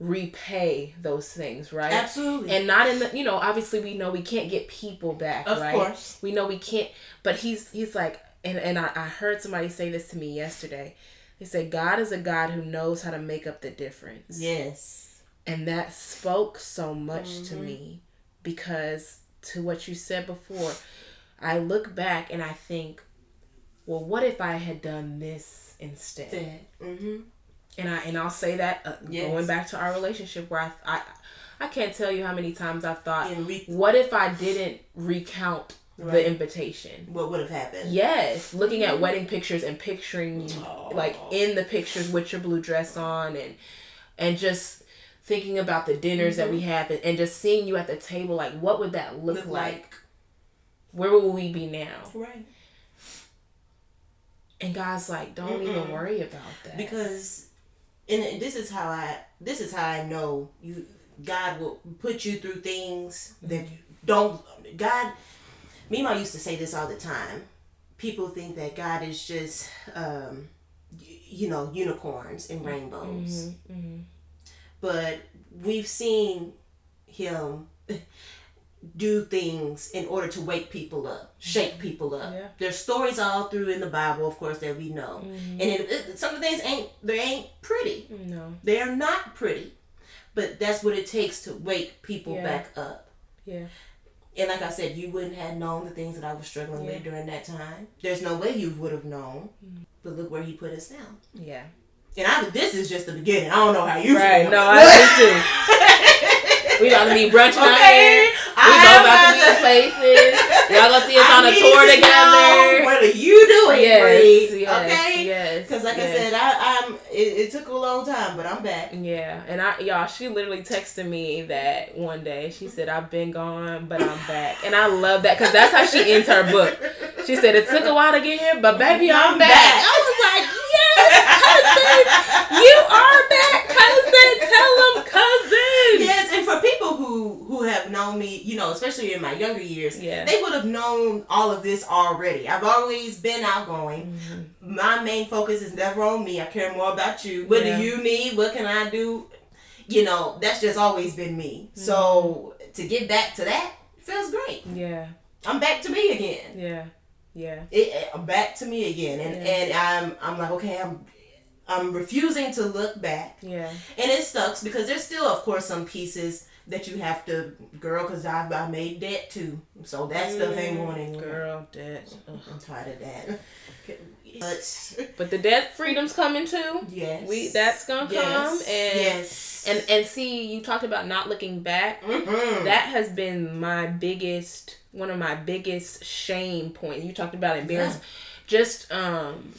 repay those things, right? Absolutely. And not in the you know, obviously we know we can't get people back, of right? course. We know we can't but he's he's like and, and I, I heard somebody say this to me yesterday. They said God is a God who knows how to make up the difference. Yes. And that spoke so much to Mhm. me because to what you said before, I look back and I think, well, what if I had done this instead? Mm-hmm. And I and I'll say that uh, Yes. going back to our relationship where I, I I can't tell you how many times I've thought, we, what if I didn't recount Right. the invitation? what would have happened? Yes, looking at wedding pictures and picturing you like in the pictures with your blue dress on and and just thinking about the dinners that we have and, and just seeing you at the table like what would that look, Look like? like. Where will we be now? Right. And God's like, don't even Mm-mm. worry about that. because and this is how I this is how I know you God will put you through things that don't God Mima used to say this all the time. People think that God is just um you know unicorns and rainbows. Mhm, mhm. But we've seen him do things in order to wake people up, shake people up. Yeah. There's stories all through in the Bible, of course, that we know. Mhm. And it, it, some of the things ain't they ain't pretty. No. They are not pretty, but that's what it takes to wake people Yeah. back up. Yeah. And like I said, you wouldn't have known the things that I was struggling Yeah. with during that time. There's no way you would have known. Mm. But look where he put us now. Yeah. And I, this is just the beginning. I don't know how you Right. feel. No, I do too. We about to be brunching out Okay. here. We I both am about to be places. Y'all gonna see us I on a tour to together. What are you doing, Yes, yes, okay. yes. Because like yes. I said, I, I'm. It, it took a long time, but I'm back. Yeah, and I y'all, she literally texted me that one day. She said, "I've been gone, but I'm back," and I love that because that's how she ends her book. She said, "It took a while to get here, but baby, I'm, I'm back. back. I was like, "Yes, cousin, you are back, cousin. Tell them, cousin." Yes, and for people who who have known me, you know, especially in my younger years, Yeah. they would have known all of this already. I've always been outgoing. Mhm. My main focus is never on me. I care more about you. What Yeah. do you need? What can I do? You know, that's just always been me. So mm-hmm. to get back to that feels great. Yeah, I'm back to me again. yeah, yeah. It, it- I'm back to me again, and Yeah. and I'm I'm like okay, I'm I'm refusing to look back. Yeah, And it sucks because there's still, of course, some pieces that you have to, girl, because I've I made debt too. So that stuff ain't going anywhere. girl, dead. Ugh. I'm tired of that. But, But the debt freedom's coming too. yes. We that's gonna yes. come and yes. and and see. You talked about not looking back. Mhm. that has been my biggest one of my biggest shame points you talked about embarrassment just um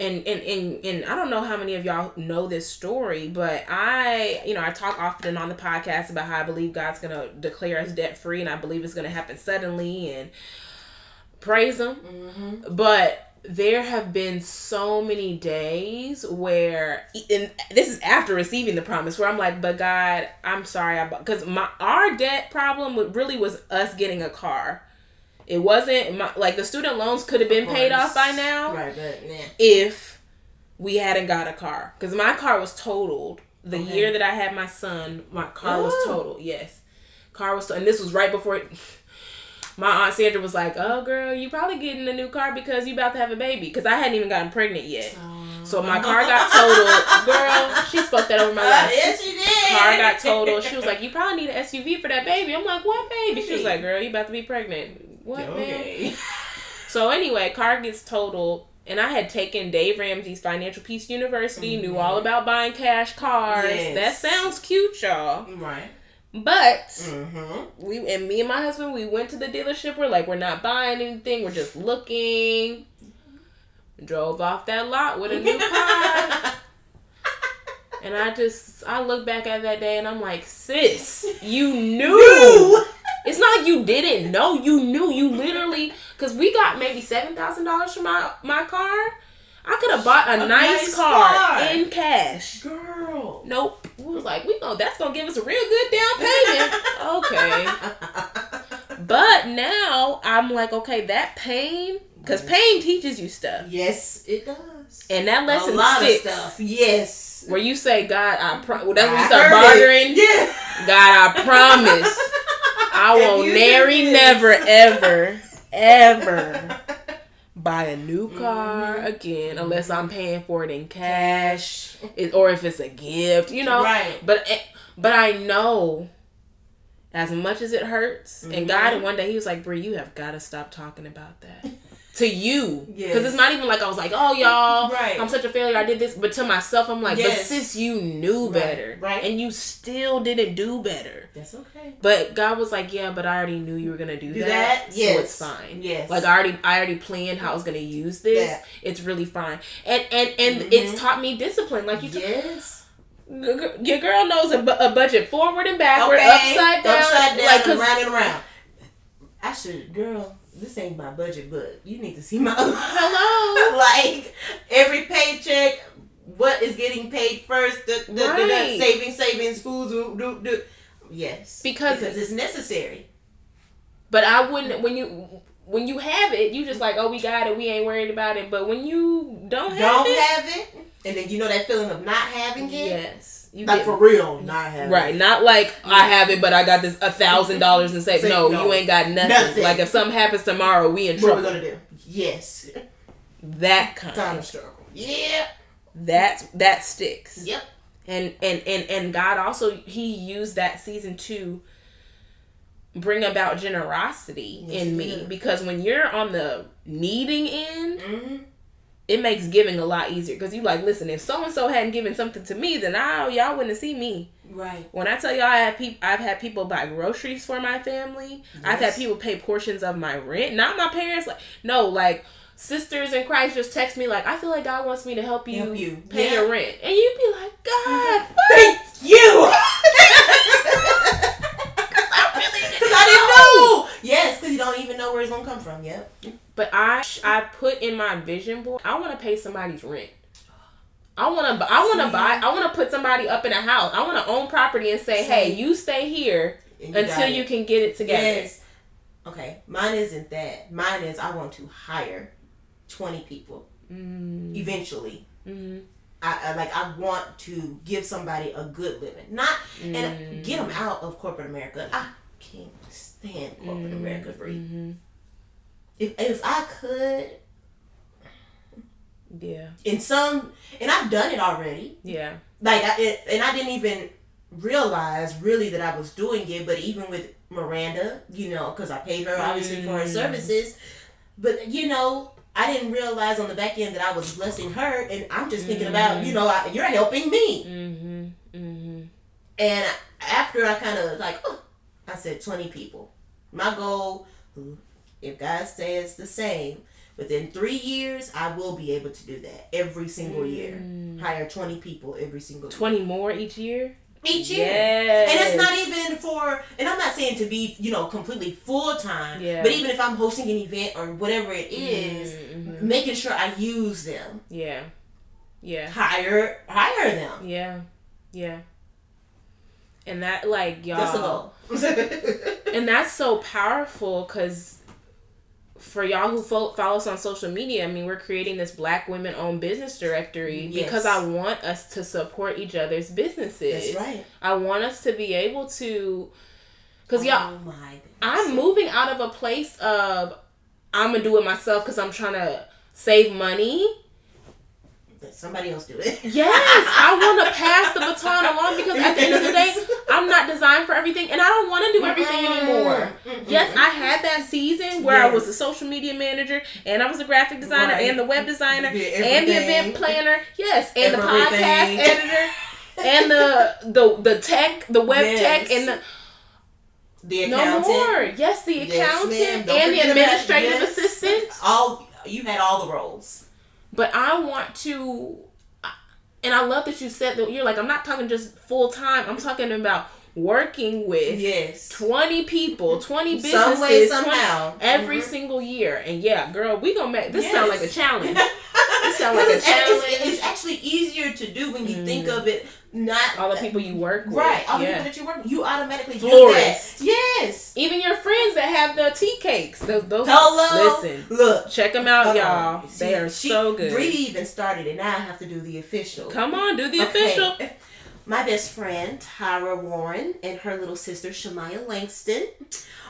and, and and and I don't know how many of y'all know this story, but I, you know, I talk often on the podcast about how I believe God's gonna declare us debt free, and I believe it's gonna happen suddenly, and praise Him. Mhm. But there have been so many days where and this is after receiving the promise where i'm like but god i'm sorry because my our debt problem really was us getting a car it wasn't my, like the student loans could have been paid off by now Right, but nah. if we hadn't got a car because my car was totaled the Okay. year that i had my son my car was Oh. totaled yes car was and this was right before my aunt sandra was like oh girl you probably getting a new car because you about to have a baby because i hadn't even gotten pregnant yet so my car got totaled girl she spoke that over my Uh, life yes, you did. car got totaled. She was like, "You probably need an SUV for that baby." I'm like, "What baby?" She was like, "Girl, you about to be pregnant." What man? So anyway, car gets totaled, and I had taken Dave Ramsey's Financial Peace University, knew all about buying cash cars. Yes. That sounds cute, y'all. Right. But Mm-hmm. we and me and my husband, we went to the dealership. We're like, we're not buying anything. We're just looking. Drove off that lot with a new car. And I just I look back at that day and I'm like, sis, you knew. It's not like you didn't know. You knew. You literally because we got maybe seven thousand dollars for my my car. I could have bought a, A nice, nice car, car. in cash. Girl. Nope. We was like, we know that's gonna give us a real good down payment. okay. But now I'm like, okay, that pain, because pain teaches you stuff, Yes, it does. and that lesson a lot sticks. of stuff. Yes. Where you say, God, I pro- well, that's when you start bartering. it. Yeah. God, I promise, I won't nary, never, ever, ever buy a new car Mm-hmm. again unless I'm paying for it in cash, it, or if it's a gift, you know. Right. But eh, but I know. As much as it hurts, and God, Mm-hmm. one day He was like, "Bree, you have got to stop talking about that to you, because Yes. it's not even like I was like, oh y'all, Right. I'm such a failure. I did this, but to myself, I'm like, but Yes. sis, you knew Right, better, right. And you still didn't do better. That's okay. But God was like, yeah, but I already knew you were gonna do, Do that, that? so it's fine. Yes. like I already, I already planned how I was gonna use this. Yeah. It's really fine, and and and Mhm. it's taught me discipline. Like you, t- Yes. G- your girl knows a, bu- a budget forward and backward, Okay. upside down, Upside down, like and 'cause- round and around. I should, girl. This ain't my budget, but you need to see my. Hello. like every paycheck, what is getting paid first? The, the, the, the Right. saving, saving, schools. Do, do, do. Yes, Because- because it's necessary. But I wouldn't when you when you have it, you just like, oh, we got it, we ain't worried about it. But when you don't have Don't it, have it, and then you know that feeling of not having it. yes, you Like for real, not having Right, it. not like I have it, but I got this a thousand dollars and say no, no. you ain't got nothing. Nothing. Like if something happens tomorrow, we in What we trouble. gonna do? Yes, That kind, time to struggle. Yeah. that's that sticks. Yep. And and and and God also He used that season to bring about generosity Yes, in me did. because when you're on the needing end, Mm-hmm. It makes giving a lot easier because you like listen if so and so hadn't given something to me then I y'all wouldn't see me Right. when I tell y'all I have people I've had people buy groceries for my family I've had people pay portions of my rent not my parents like no like sisters in Christ just text me like I feel like God wants me to help you, Help you. pay Yeah. your rent and you'd be like God Thank you. Because I didn't know. Yes, because you don't even know where it's gonna come from. Yep. But I I put in my vision board I want to pay somebody's rent I want to I want to buy I want to put somebody up in a house I want to own property and say See? hey you stay here you until you can get it together. Yes. Okay. Mine isn't that. Mine is I want to hire twenty people Mm, eventually. mm, I, I like I want to give somebody a good living, not Mm. and get them out of corporate America. I can't stand corporate America free. mhm. If if I could, Yeah, in some, and I've done it already. yeah. like I, it, and I didn't even realize really that I was doing it. But even with Miranda, you know, because I paid her obviously for her Mm. services, but you know, I didn't realize on the back end that I was blessing her, and I'm just thinking about you know, I, you're helping me. Mm-hmm. Mm-hmm. And after I kind of like, oh, I said twenty people. My goal, if God says the same. Within three years, I will be able to do that every single year. Hire 20 people every single year. Twenty more each year. each year. Yes. And it's not even for, and I'm not saying to be, you know, completely full time, Yeah. but even if I'm hosting an event or whatever it is, Mhm. making sure I use them, Yeah. Yeah. hire hire them. Yeah. Yeah. And that like y'all That's and that's so powerful because for y'all who fo- follow us on social media, I mean, we're creating this Black women owned business directory Yes. because I want us to support each other's businesses. That's right. I want us to be able to, because y'all, Oh my. I'm moving out of a place of I'm gonna do it myself because I'm trying to save money. Let somebody else do it. Yes, I want to pass the baton along because at the end of the day, I'm not designed for everything, and I don't want to do everything anymore. Yes, I had that season where I was a social media manager, and I was a graphic designer, Right. and the web designer, and the event planner. Yes, and the podcast editor, and the the the tech, the web Yes. tech, and the The no more. Yes, the accountant. Don't and the administrative yes. assistant. All you had all the roles. But I want to, and I love that you said that you're like, I'm not talking just full time. I'm talking about working with Yes. 20 people, 20 businesses, Some way, 20 somehow. every Mhm. single year. And yeah, girl, we gonna make this Yes. sound like a challenge. This sound like a challenge. it's, it's actually easier to do when you think of it. Not All the people you work with, Right. All the people that you work with, you automatically Florist. do that. Yes. Even your friends that have the tea cakes, those, those Hello. listen, Look. check them out, Hold y'all. They are she- so good. Bree even started it. Now I have to do the official. Come on, do the Okay. official. My best friend, Tyra Warren, and her little sister, Shamaya Langston,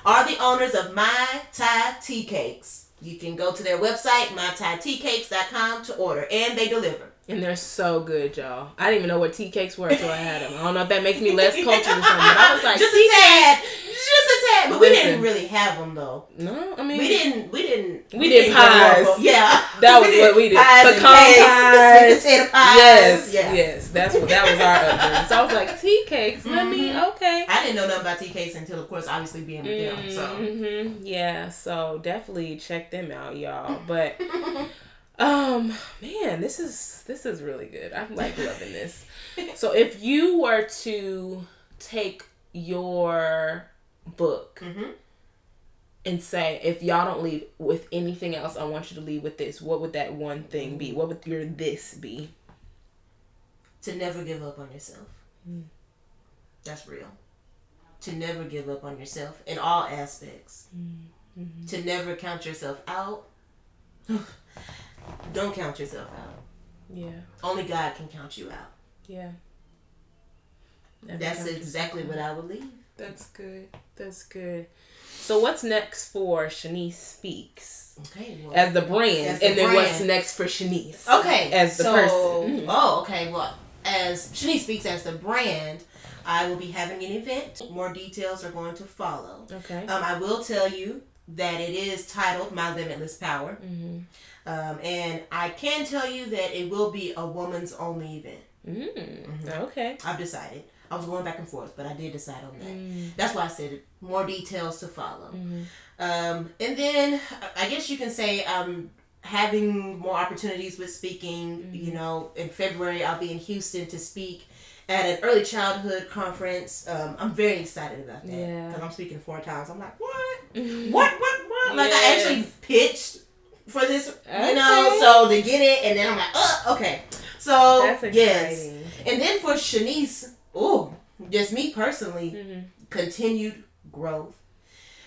are the owners of My Thai Tea Cakes. You can go to their website, mythaiteacakes.com, to order, and they deliver. And they're so good, y'all. I didn't even know what tea cakes were until I had them. I don't know if that makes me less cultured or something, but I was like, just a tad, just a tad. But we didn't really have them though. No, I mean, We didn't. We didn't. We did didn't go pies. Yeah, That was what we did. Pies Pecan pies. potato pies. Yes, Yeah. yes, that's what that was our upbringing. So I was like, tea cakes. Let me Mhm. okay. I didn't know nothing about tea cakes until, of course, obviously being with them. So. hmm Yeah, so definitely check them out, y'all. But um, man, this is this is really good. I'm like loving this. So if you were to take your book Mhm. and say, if y'all don't leave with anything else, I want you to leave with this. What would that one thing be? What would your this be? to never give up on yourself. That's real. To never give up on yourself in all aspects. To never count yourself out. Don't count yourself out. Yeah, Only God can count you out. yeah. Never That's exactly what I leave. That's good. That's good. So what's next for Shanice Speaks Okay. Well, as the brand, As the and then what's next for Shanice? Okay. as the so, person. Oh, okay. Well, as Shanice speaks as the brand, I will be having an event. More details are going to follow. Okay. Um, I will tell you that it is titled My Limitless Power. Mm-hmm. Um, and I can tell you that it will be a woman's only event. Mm. Okay. I've decided. I was going back and forth, but I did decide on that. Mm. That's why I said it. More details to follow. Mhm. Um, and then I guess you can say um, having more opportunities with speaking. You know, in February I'll be in Houston to speak at an early childhood conference. Um, I'm very excited about that Yeah. because I'm speaking four times. I'm like, what? What? What? What? Like I actually pitched for this, Okay. you know, so to get it, and then I'm like, oh, okay. So yes, and then for Shanice, oh, just me personally, Mhm. continued growth,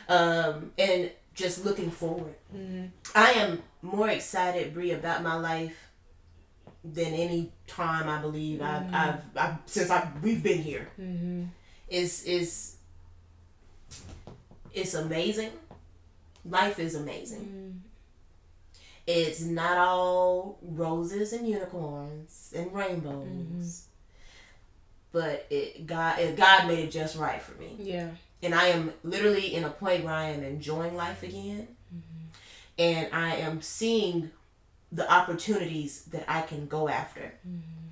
um, and just looking forward. Mhm. I am more excited, Bree, about my life than any time I believe I've, I've, I've since I we've been here. Mhm. Is is it's amazing. Life is amazing. Mm. It's not all roses and unicorns and rainbows, Mm-hmm. but it God it, God made it just right for me. Yeah. and I am literally in a point where I am enjoying life again, and I am seeing the opportunities that I can go after. Mm-hmm.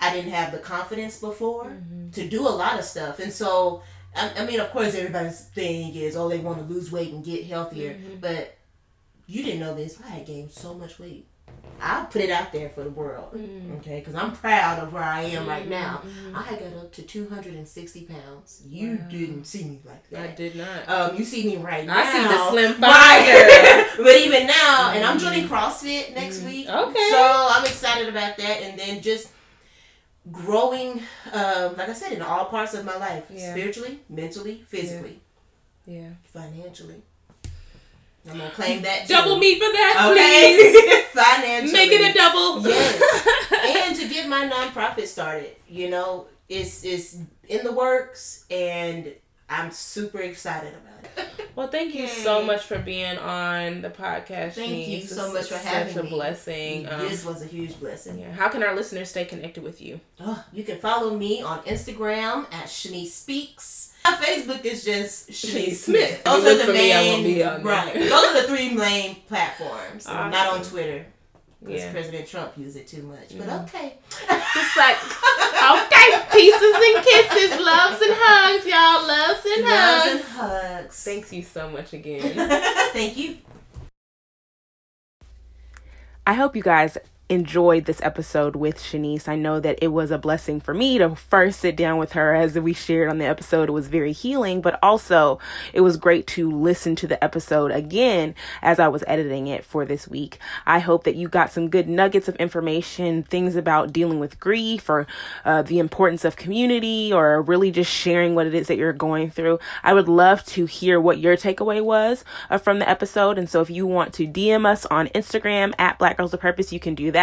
I didn't have the confidence before mm-hmm. to do a lot of stuff, and so I, I mean, of course, everybody's thing is, oh, they want to lose weight and get healthier, mm-hmm. but you didn't know this. I had gained so much weight I'll put it out there for the world. Mm-hmm. Okay, because I'm proud of where I am right now. I had got up to 260 pounds. You didn't see me like that. I did not. Um, you see me right now. I see the slim Right. but even now, and I'm joining CrossFit next week. Mm-hmm. Okay. So I'm excited about that, and then just growing, um, like I said, in all parts of my life, Yeah. spiritually, mentally, physically, Yeah. financially. I'm gonna claim that too. Double me for that, please. Financially. Make it a double. Yes. and to get my nonprofit started, you know, it's it's in the works, and I'm super excited about it. Well, thank you so much for being on the podcast. Thank you This so much for having me. such a blessing. Um, this was a huge blessing. yeah. How can our listeners stay connected with you? Oh, you can follow me on Instagram at Shanice Speaks. Facebook is just Shanice Smith. Those are the me, main on right. Those are the three main platforms. I'm not on Twitter because Yeah. President Trump used it too much. But okay. Just like, okay, pieces and kisses, loves and hugs, y'all. Loves and Loves hugs. and hugs. Thanks you so much again. Thank you. I hope you guys enjoyed this episode with Shanice. I know that it was a blessing for me to first sit down with her as we shared on the episode. It was very healing, but also it was great to listen to the episode again as I was editing it for this week. I hope that you got some good nuggets of information, things about dealing with grief or uh, the importance of community or really just sharing what it is that you're going through. I would love to hear what your takeaway was uh, from the episode. And so if you want to DM us on Instagram at Black Girls of Purpose, you can do that.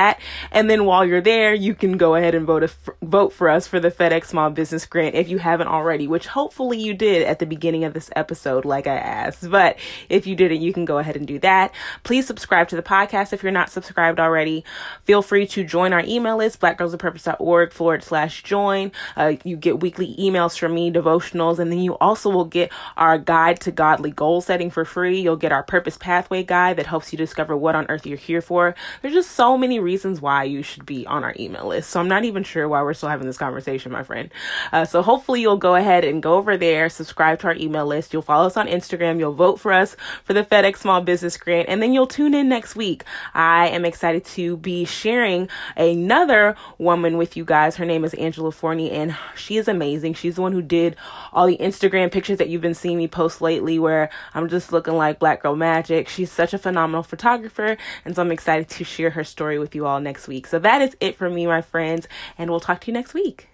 And then while you're there, you can go ahead and vote a, vote for us for the FedEx Small Business Grant if you haven't already, which hopefully you did at the beginning of this episode, like I asked. But if you didn't, you can go ahead and do that. Please subscribe to the podcast if you're not subscribed already. Feel free to join our email list, blackgirlsofpurpose.org forward slash join. Uh, you get weekly emails from me, devotionals, and then you also will get our guide to godly goal setting for free. You'll get our purpose pathway guide that helps you discover what on earth you're here for. There's just so many reasons why you should be on our email list. So I'm not even sure why we're still having this conversation, my friend. Uh, so hopefully you'll go ahead and go over there, subscribe to our email list. You'll follow us on Instagram. You'll vote for us for the FedEx Small Business Grant, and then you'll tune in next week. I am excited to be sharing another woman with you guys. Her name is Angela Forney, and she is amazing. She's the one who did all the Instagram pictures that you've been seeing me post lately, where I'm just looking like Black Girl Magic. She's such a phenomenal photographer, and so I'm excited to share her story with you all next week. So that is it for me, my friends, and we'll talk to you next week.